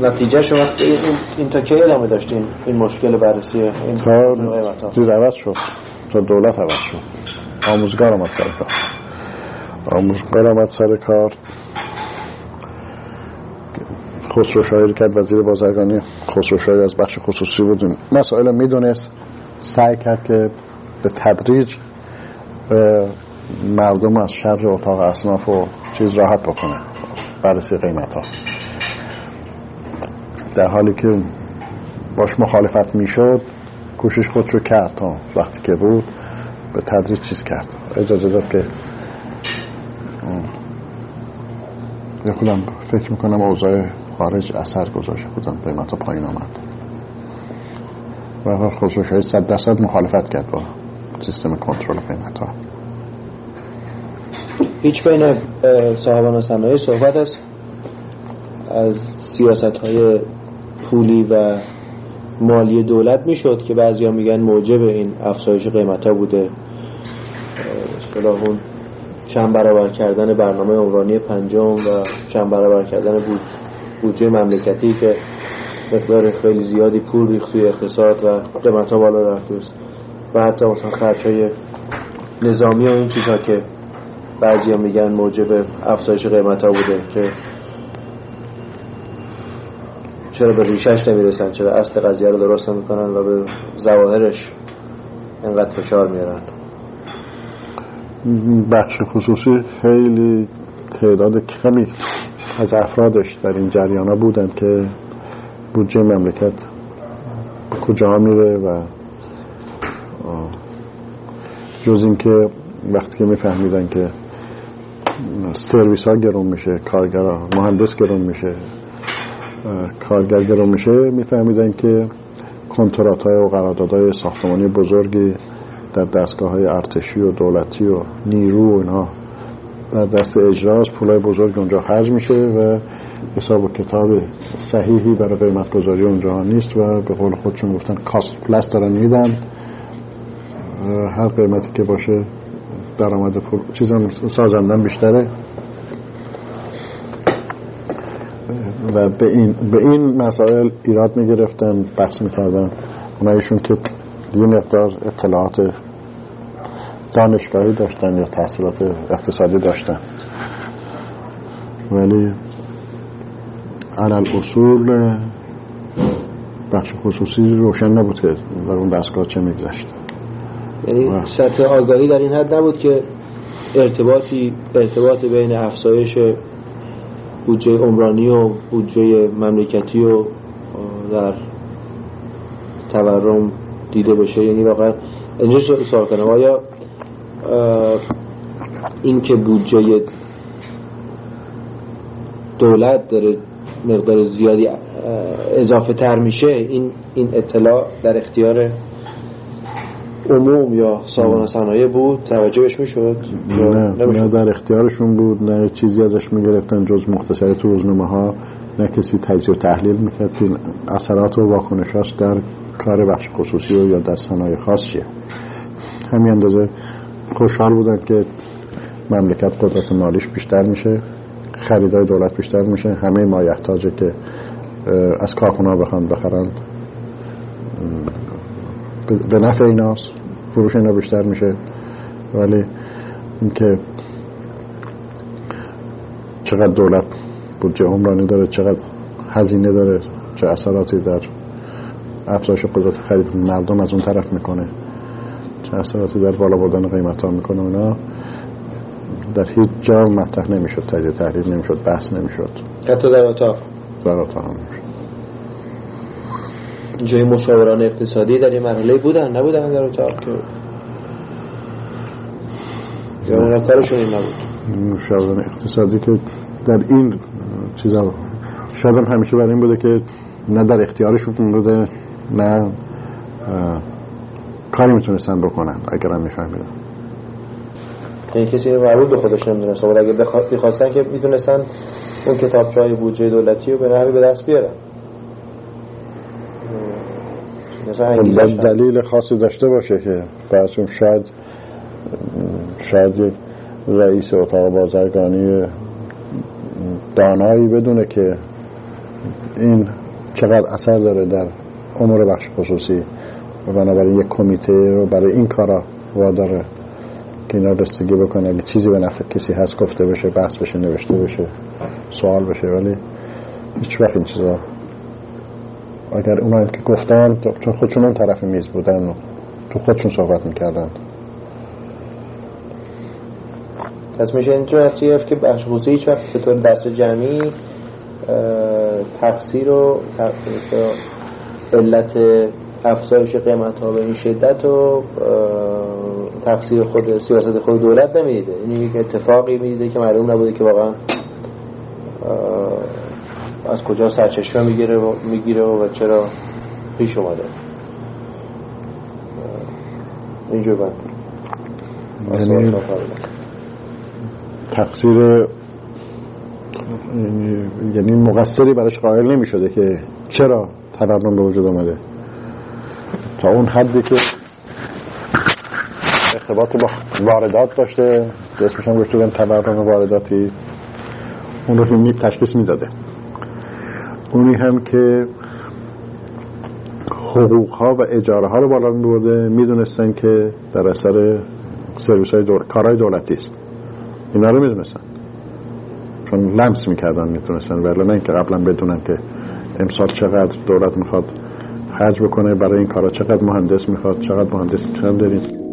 نتیجه شما این, این تا کی ادامه داشتین این مشکل بررسی این
تا چیز عوض شد. تا دولت عوض شد. آموزگار آمد سر کار. آموزگار آمد سر کار. خسرو شاهی کرد وزیر بازرگانی خسرو شاهی از بخش خصوصی بودیم مسائل می‌دونست. سعی کرد که به تدریج مردم از شر اتاق اصناف و چیز راحت بکنه. بررسی قیمت ها در حالی که باش مخالفت می‌شد کوشش خود رو کرد تا وقتی که بود به تدریج چیز کرد. اجازه داد که یه خودم فکر می‌کنم اوضاع خارج اثر گذاشته خودم قیمت ها پایین آمد. و خصوص های صد درصد مخالفت کرد با سیستم کنترل قیمت ها
هیچ بین صاحبان صنایع صحبت است. از سیاست های پولی و مالی دولت می‌شد که بعضی ها میگن موجب این افزایش قیمت ها بوده. اون چند برابر کردن برنامه عمرانی پنجم و چند برابر کردن بودجه مملکتی که مقدار خیلی زیادی پول ریخت توی اقتصاد و قیمت ها بالا رفت. و حتی مثلا خرچ های نظامی و این چیزها که بعضی ها میگن موجب افزایش قیمت ها بوده که چرا به ریشش نمی‌رسن؟ چرا اصل قضیه رو درست نمی‌کنن و به زواهرش انقدر فشار میارن؟
بخش خصوصی خیلی تعداد کمی از افرادش در این جریان ها بودن که بودجه مملکت کجا میره و جز اینکه وقتی که میفهمیدن که سرویس ها گرون میشه کارگر مهندس گرون میشه کارگر گرون میشه میفهمیدن که کنترات های و قراردادهای ساختمانی بزرگی در دستگاه های ارتشی و دولتی و نیرو و اینها در دست اجراست. پولای بزرگ اونجا خرج میشه و حساب و کتاب صحیحی برای قیمت گذاری اونجا نیست و به قول خودشون گفتن کاست پلس دارن میدن. هر قیمتی که باشه درآمد پول چیزا سازندن بیشتره. و به این, به این مسائل ایراد می‌گرفتن بحث می‌کردن. اونایشون که یه مقدار اطلاعات دانشگاهی داشتن یا تحصیلات اقتصادی داشتن. ولی علال اصول بخش خصوصی روشن نبود که در اون دستگاه چه میگذشت.
یعنی سطح آگاهی در این حد نبود که ارتباطی ارتباط بین افزایش بودجه عمرانی و بودجه مملکتی و در تورم دیده بشه. یعنی واقعا اینجا سوال کنم. آیا این که بودجه دولت داره مقدار زیادی اضافه تر میشه این این اطلاع در اختیار عموم یا سازمان صنایع بود توجهش می‌شد؟
نه, نه در اختیارشون بود نه چیزی ازش می‌گرفتن جز مختصری تو روزنامه ها نه کسی تجزیه و تحلیل می‌کرد که اثرات و واکنشاش در کار بخش خصوصی و یا در صنایع خاص چیه. همین اندازه خوشحال بودن که مملکت قدرت مالیش بیشتر میشه خریدای دولت بیشتر میشه همه مایحتاجه که از کارخونه بخوان بخرند. به نفع ایناست. فروش اینا بیشتر میشه. ولی اینکه چقدر دولت بودجه عمرانی داره چقدر هزینه داره چه اثراتی در افزایش قدرت خرید مردم از اون طرف می‌کنه چه اثراتی در بالا بردن قیمت ها می‌کنه اونا در هیچ جا مطرح نمی‌شد تجزیه تحلیل نمی‌شد بحث نمی‌شد.
حتی در اتاق.
در اتاق
جای مشاوران اقتصادی در این مرحله بودن نبودن در اتاق که یا کارشون این نبود.
مشاوران اقتصادی که در این چیزا شاید هم همیشه برای این بوده که نه در اختیارشون بوده نه کاری می‌تونستن بکنن اگر هم میفهمیدن
یعنی کسی مربوط به خودش نمی‌دونست. ولی اگه بخواستن که می‌تونستن اون کتاب های بودجه دولتی رو به نحوی به دست بیارن.
مثلا دلیل خاصی داشته باشه که برسون شاید شاید یک رئیس اتاق بازرگانی دانایی بدونه که این چقدر اثر داره در امور بخش خصوصی و بنابراین یک کمیته رو برای این کارا واداره که اینا رستگی بکنه. اگه چیزی به نفع کسی هست گفته بشه بحث بشه نوشته بشه سوال بشه ولی هیچ وقت این چیزا اگر اونا که گفتن چون خودشون اون طرف میز بودن تو خودشون صحبت می‌کردن.
پس میشه اینجا از که بخش خصوصی هیچ وقت به طور دست جمعی تقصیر و علت افزایش قیمت ها به این شدت و تقصیر خود سیاست خود دولت نمیده این یک اتفاقی میده که معلوم نبوده که واقعا از کجا سرچشمه می‌گیره و می‌گیره و چرا پیش اومده. اینجور بند
یعنی تقصیر یعنی مقصری براش قائل نمی شده که چرا تورم به وجود آمده. تا اون حدی که ارتباط با واردات داشته اسمش هم گفته تورم وارداتی اون رو می تشخیص می‌داده. اونی هم که حقوق ها و اجاره ها رو بالا برده می‌دونستن که در اثر سرویس های دول... کارهای دولتی است. اینا رو می‌دونستن. چون لمس می‌کردن می‌تونستن. ولی نه اینکه قبلا بدونن که امسال چقدر دولت می‌خواد خرج بکنه برای این کارا چقدر مهندس می‌خواد چقدر مهندس کم داریم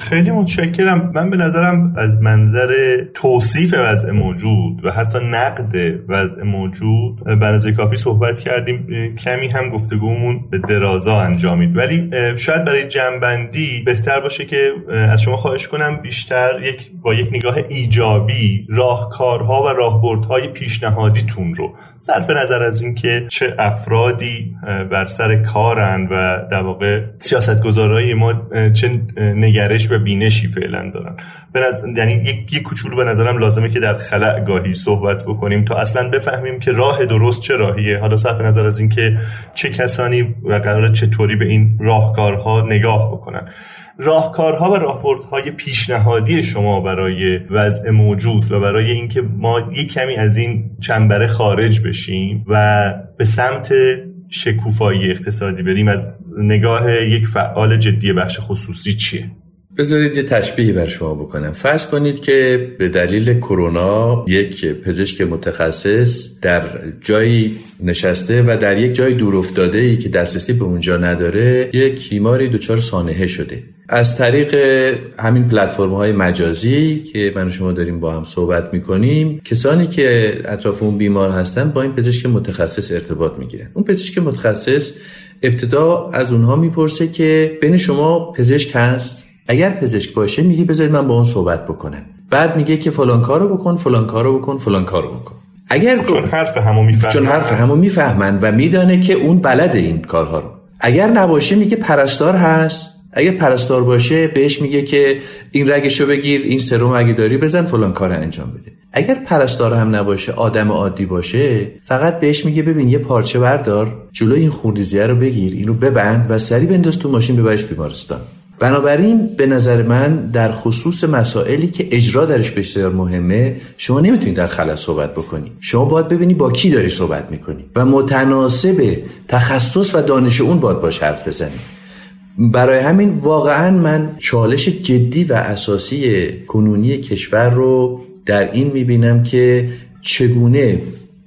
خیلی متشکرم. من به نظرم از منظر توصیف وضع موجود و حتی نقد وضع موجود به کافی صحبت کردیم کمی هم گفتگومون به درازا انجامید. ولی شاید برای جنبندی بهتر باشه که از شما خواهش کنم بیشتر یک با یک نگاه ایجابی راهکارها و راهبردهای پیشنهادیتون رو. صرف نظر از اینکه چه افرادی بر سر کارن و در واقع سیاستگزارای ما چه نگرش و بینشی فعلا دارن. یعنی یک, یک کوچولو به نظرم لازمه که در خلع گاهی صحبت بکنیم تا اصلا بفهمیم که راه درست چه راهیه. حالا صرف نظر از اینکه چه کسانی و قرار چطوری به این راهکارها نگاه بکنن. راهکارها و راهبردهای پیشنهادی شما برای وضع موجود و برای اینکه ما یک کمی از این چنبره خارج بشیم و به سمت شکوفایی اقتصادی بریم از نگاه یک فعال جدی بخش خصوصی چیه؟
بذارید یه تشبیهی بر شما بکنم. فرض کنید که به دلیل کرونا یک پزشک متخصص در جایی نشسته و در یک جای دور افتاده ای که دسترسی به اونجا نداره یک بیماری دچار سانحه شده. از طریق همین پلتفرم های مجازی که من و شما داریم با هم صحبت می‌کنیم کسانی که اطراف اون بیمار هستن با این پزشک متخصص ارتباط می‌گیرن. اون پزشک متخصص ابتدا از اونها می‌پرسه که بین شما پزشک هست؟ اگر پزشک باشه میگه بذارید من با اون صحبت بکنم. بعد میگه که فلان کارو بکن فلان کارو بکن فلان کارو بکن. اگر
چون حرف همو می‌فهمن.
چون حرف همو می‌فهمن و میدانه که اون بلد این کارها رو. اگر نباشه میگه پرستار هست. اگر پرستار باشه بهش میگه که این رگشو بگیر این سرم اگه داری بزن فلان کار انجام بده. اگر پرستار هم نباشه آدم عادی باشه فقط بهش میگه ببین یه پارچه بردار جلو این خونریزیه رو بگیر اینو ببند و سری بنداز تو ماشین ببرش بیمارستان. بنابراین به نظر من در خصوص مسائلی که اجرا درش بسیار مهمه شما نمی‌تونید در خلا صحبت بکنی. شما باید ببینی با کی داری صحبت می‌کنی و متناسب تخصص و دانش اون باید باش حرف بزنی. برای همین واقعا من چالش جدی و اساسی کنونی کشور رو در این می‌بینم که چگونه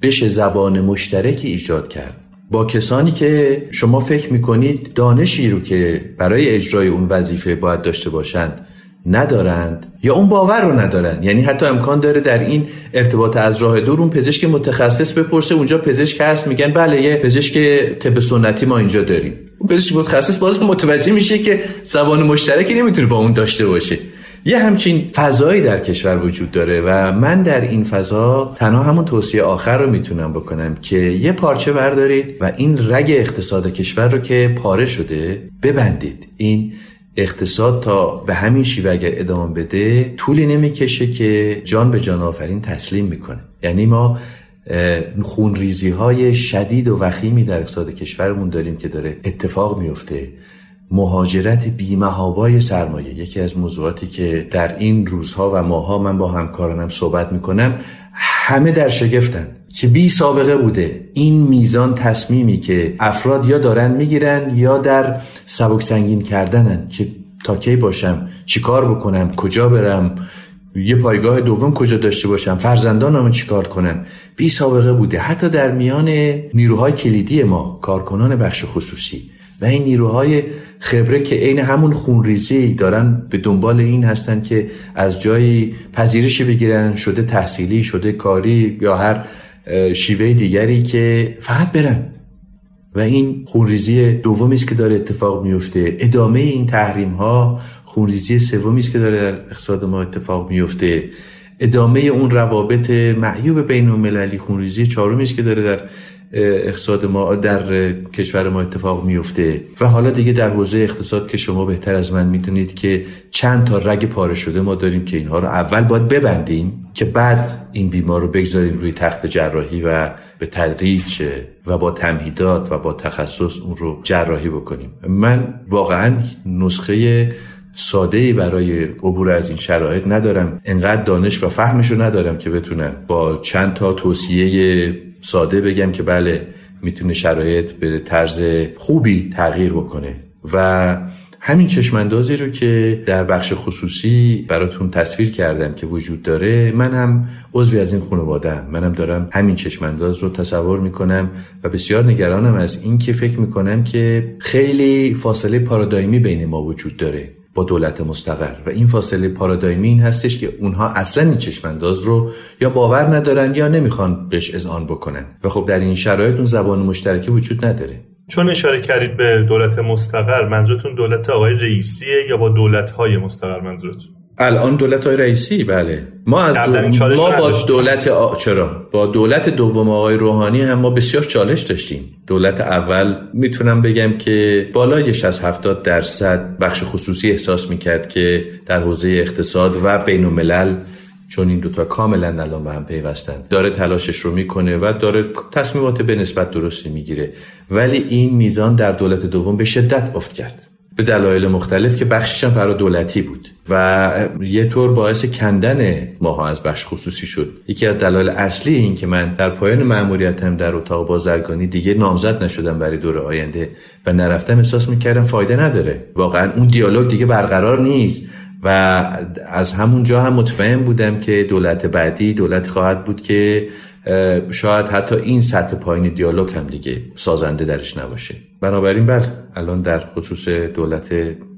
بشه زبان مشترکی ایجاد کرد. با کسانی که شما فکر می‌کنید دانشی رو که برای اجرای اون وظیفه باید داشته باشند ندارند یا اون باور رو ندارن یعنی حتی امکان داره در این ارتباط از راه دور اون پزشک متخصص بپرسه اونجا پزشک هست میگن بله یه پزشک طب سنتی ما اینجا داریم. اون پزشک متخصص باز متوجه میشه که زبان مشترکی نمی‌تونه با اون داشته باشه. یه همچین فضایی در کشور وجود داره و من در این فضا تنها همون توصیه آخر رو می‌تونم بکنم که یه پارچه بردارید و این رگ اقتصاد کشور رو که پاره شده ببندید. این اقتصاد تا به همین شیوه اگر ادامه بده طولی نمی‌کشه که جان به جان آفرین تسلیم می‌کنه. یعنی ما خونریزی های شدید و وخیمی در اقتصاد کشورمون داریم که داره اتفاق میفته. مهاجرت بیمهابای سرمایه. یکی از موضوعاتی که در این روزها و ماها من با همکارانم صحبت می‌کنم همه در شگفتن که بی سابقه بوده. این میزان تصمیمی که افراد یا دارن می‌گیرن یا در سبک سنگین کردنن که تا کی باشم چیکار بکنم کجا برم یه پایگاه دوم کجا داشته باشم فرزندانم چیکار کنم. بی سابقه بوده. حتی در میان نیروهای کلیدی ما کارکنان بخش خصوصی و این نیروهای خبره که عین همون خونریزی دارن به دنبال این هستن که از جایی پذیرشی بگیرن شده تحصیلی شده کاری یا هر شیوه دیگری که فقط برن. و این خونریزی دومی است که داره اتفاق میفته. ادامه این تحریم ها خونریزی سومی است که داره در اقتصاد ما اتفاق میفته. ادامه اون روابط معیوب بین المللی خونریزی چهارمی است که داره در اقتصاد ما در کشور ما اتفاق میفته. و حالا دیگه در حوزه اقتصاد که شما بهتر از من می‌تونید که چند تا رگ پاره شده ما داریم که اینها رو اول باید ببندیم که بعد این بیمار رو بگذاریم روی تخت جراحی و به تدریج و با تمهیدات و با تخصص اون رو جراحی بکنیم. من واقعا نسخه ساده برای عبور از این شرایط ندارم. انقدر دانش و فهمش رو ندارم که بتونم با چند تا توصیه ساده بگم که بله می‌تونه شرایط به طرز خوبی تغییر بکنه. و همین چشماندازی رو که در بخش خصوصی براتون تصویر کردم که وجود داره من هم عضوی از این خانواده منم دارم همین چشمانداز رو تصور می‌کنم و بسیار نگرانم از این که فکر می‌کنم که خیلی فاصله پارادایمی بین ما وجود داره. با دولت مستقر. و این فاصله پارادایمی این هستش که اونها اصلا این چشمانداز رو یا باور ندارن یا نمی‌خوان بهش اذعان بکنن. و خب در این شرایط اون زبان مشترکی وجود نداره.
چون اشاره کردید به دولت مستقر منظورتون دولت آقای رئیسیه یا با دولت های مستقر منظورتون؟
الان دولت های رئیسی بله. ما از. ما با دولت آ... چرا؟ با دولت دوم آقای روحانی هم ما بسیار چالش داشتیم. دولت اول می‌تونم بگم که بالای 60 70 درصد بخش خصوصی احساس می‌کرد که در حوزه اقتصاد و بین الملل چون این دوتا کاملا الان به هم پیوستن داره تلاشش رو می‌کنه و داره تصمیمات به نسبت درستی می‌گیره. ولی این میزان در دولت دوم به شدت افت کرد. به دلایل مختلف که بخشش هم فرا دولتی بود و یه طور باعث کندن ماها از بخش خصوصی شد. یکی از دلایل اصلی این که من در پایان مأموریتم در اتاق بازرگانی دیگه نامزد نشدم برای دور آینده و نرفتم احساس می‌کردم فایده نداره. واقعا اون دیالوگ دیگه برقرار نیست و از همون جا هم مطمئن بودم که دولت بعدی دولت خواهد بود که شاید حتی این سطح پایین دیالوگ هم دیگه سازنده درش نباشه. بنابراین بله الان در خصوص دولت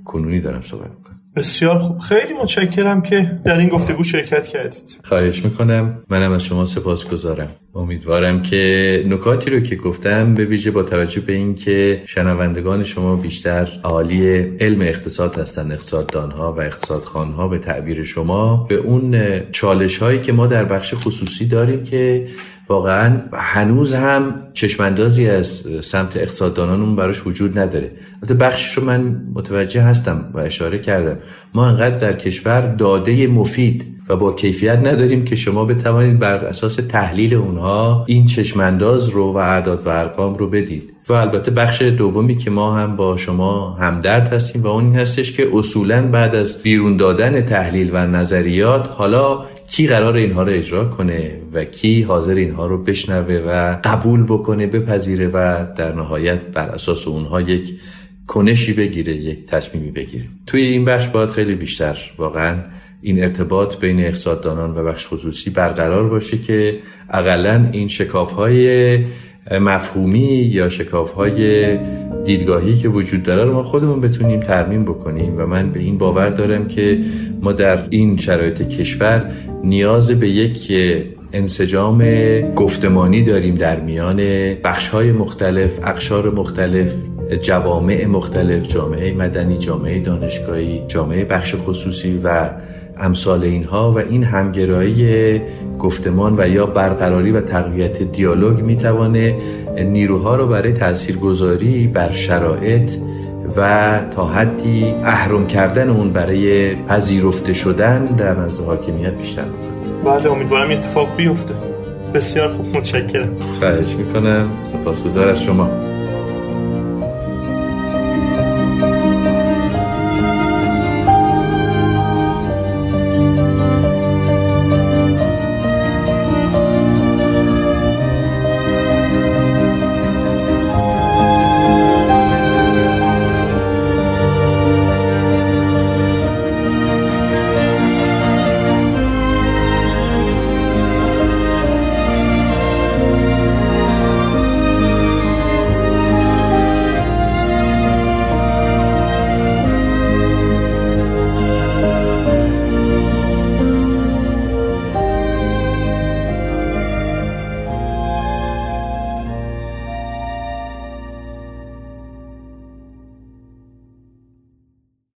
کنونی دارم صحبت
بسیار خوب. خیلی متشکرم که در این گفتگو شرکت کردید.
خواهش می‌کنم. منم از شما سپاس گذارم امیدوارم که نکاتی رو که گفتم به ویژه با توجه به اینکه شنوندگان شما بیشتر عالی علم اقتصاد هستند اقتصاددان ها و اقتصادخان ها به تعبیر شما به اون چالش هایی که ما در بخش خصوصی داریم که واقعا هنوز هم چشماندازی از سمت اقتصاددانانمون براش وجود نداره. البته بخشش رو من متوجه هستم و اشاره کردم. ما انقدر در کشور داده مفید و با کیفیت نداریم که شما بتوانید بر اساس تحلیل اونها این چشمانداز رو و اعداد و ارقام رو بدید. و البته بخش دومی که ما هم با شما همدرد هستیم و اون این هستش که اصولا بعد از بیرون دادن تحلیل و نظریات حالا کی قرار اینها رو اجرا کنه و کی حاضر اینها رو بشنوه و قبول بکنه بپذیره و در نهایت بر اساس اونها یک کنشی بگیره یک تصمیمی بگیره. توی این بخش باید خیلی بیشتر واقعا این ارتباط بین اقتصاددانان و بخش خصوصی برقرار باشه که اقلا این شکاف های مفهومی یا شکاف های دیدگاهی که وجود داره رو ما خودمون بتونیم ترمیم بکنیم و من به این باور دارم که ما در این شرایط کشور نیاز به یک انسجام گفتمانی داریم در میان بخش های مختلف اقشار مختلف جوامع مختلف جامعه مدنی جامعه دانشگاهی جامعه بخش خصوصی و امثال اینها و این همگرایی گفتمان و یا برقراری و تقویت دیالوگ می‌توانه نیروها رو برای تاثیرگذاری بر شرایط و تا حدی اهرم کردن اون برای پذیرفته شدن در نزد حاکمیت بیشتر
بله امیدوارم اتفاق بیفته. بسیار خوب متشکرم.
خواهش می‌کنم. سپاسگزار از شما.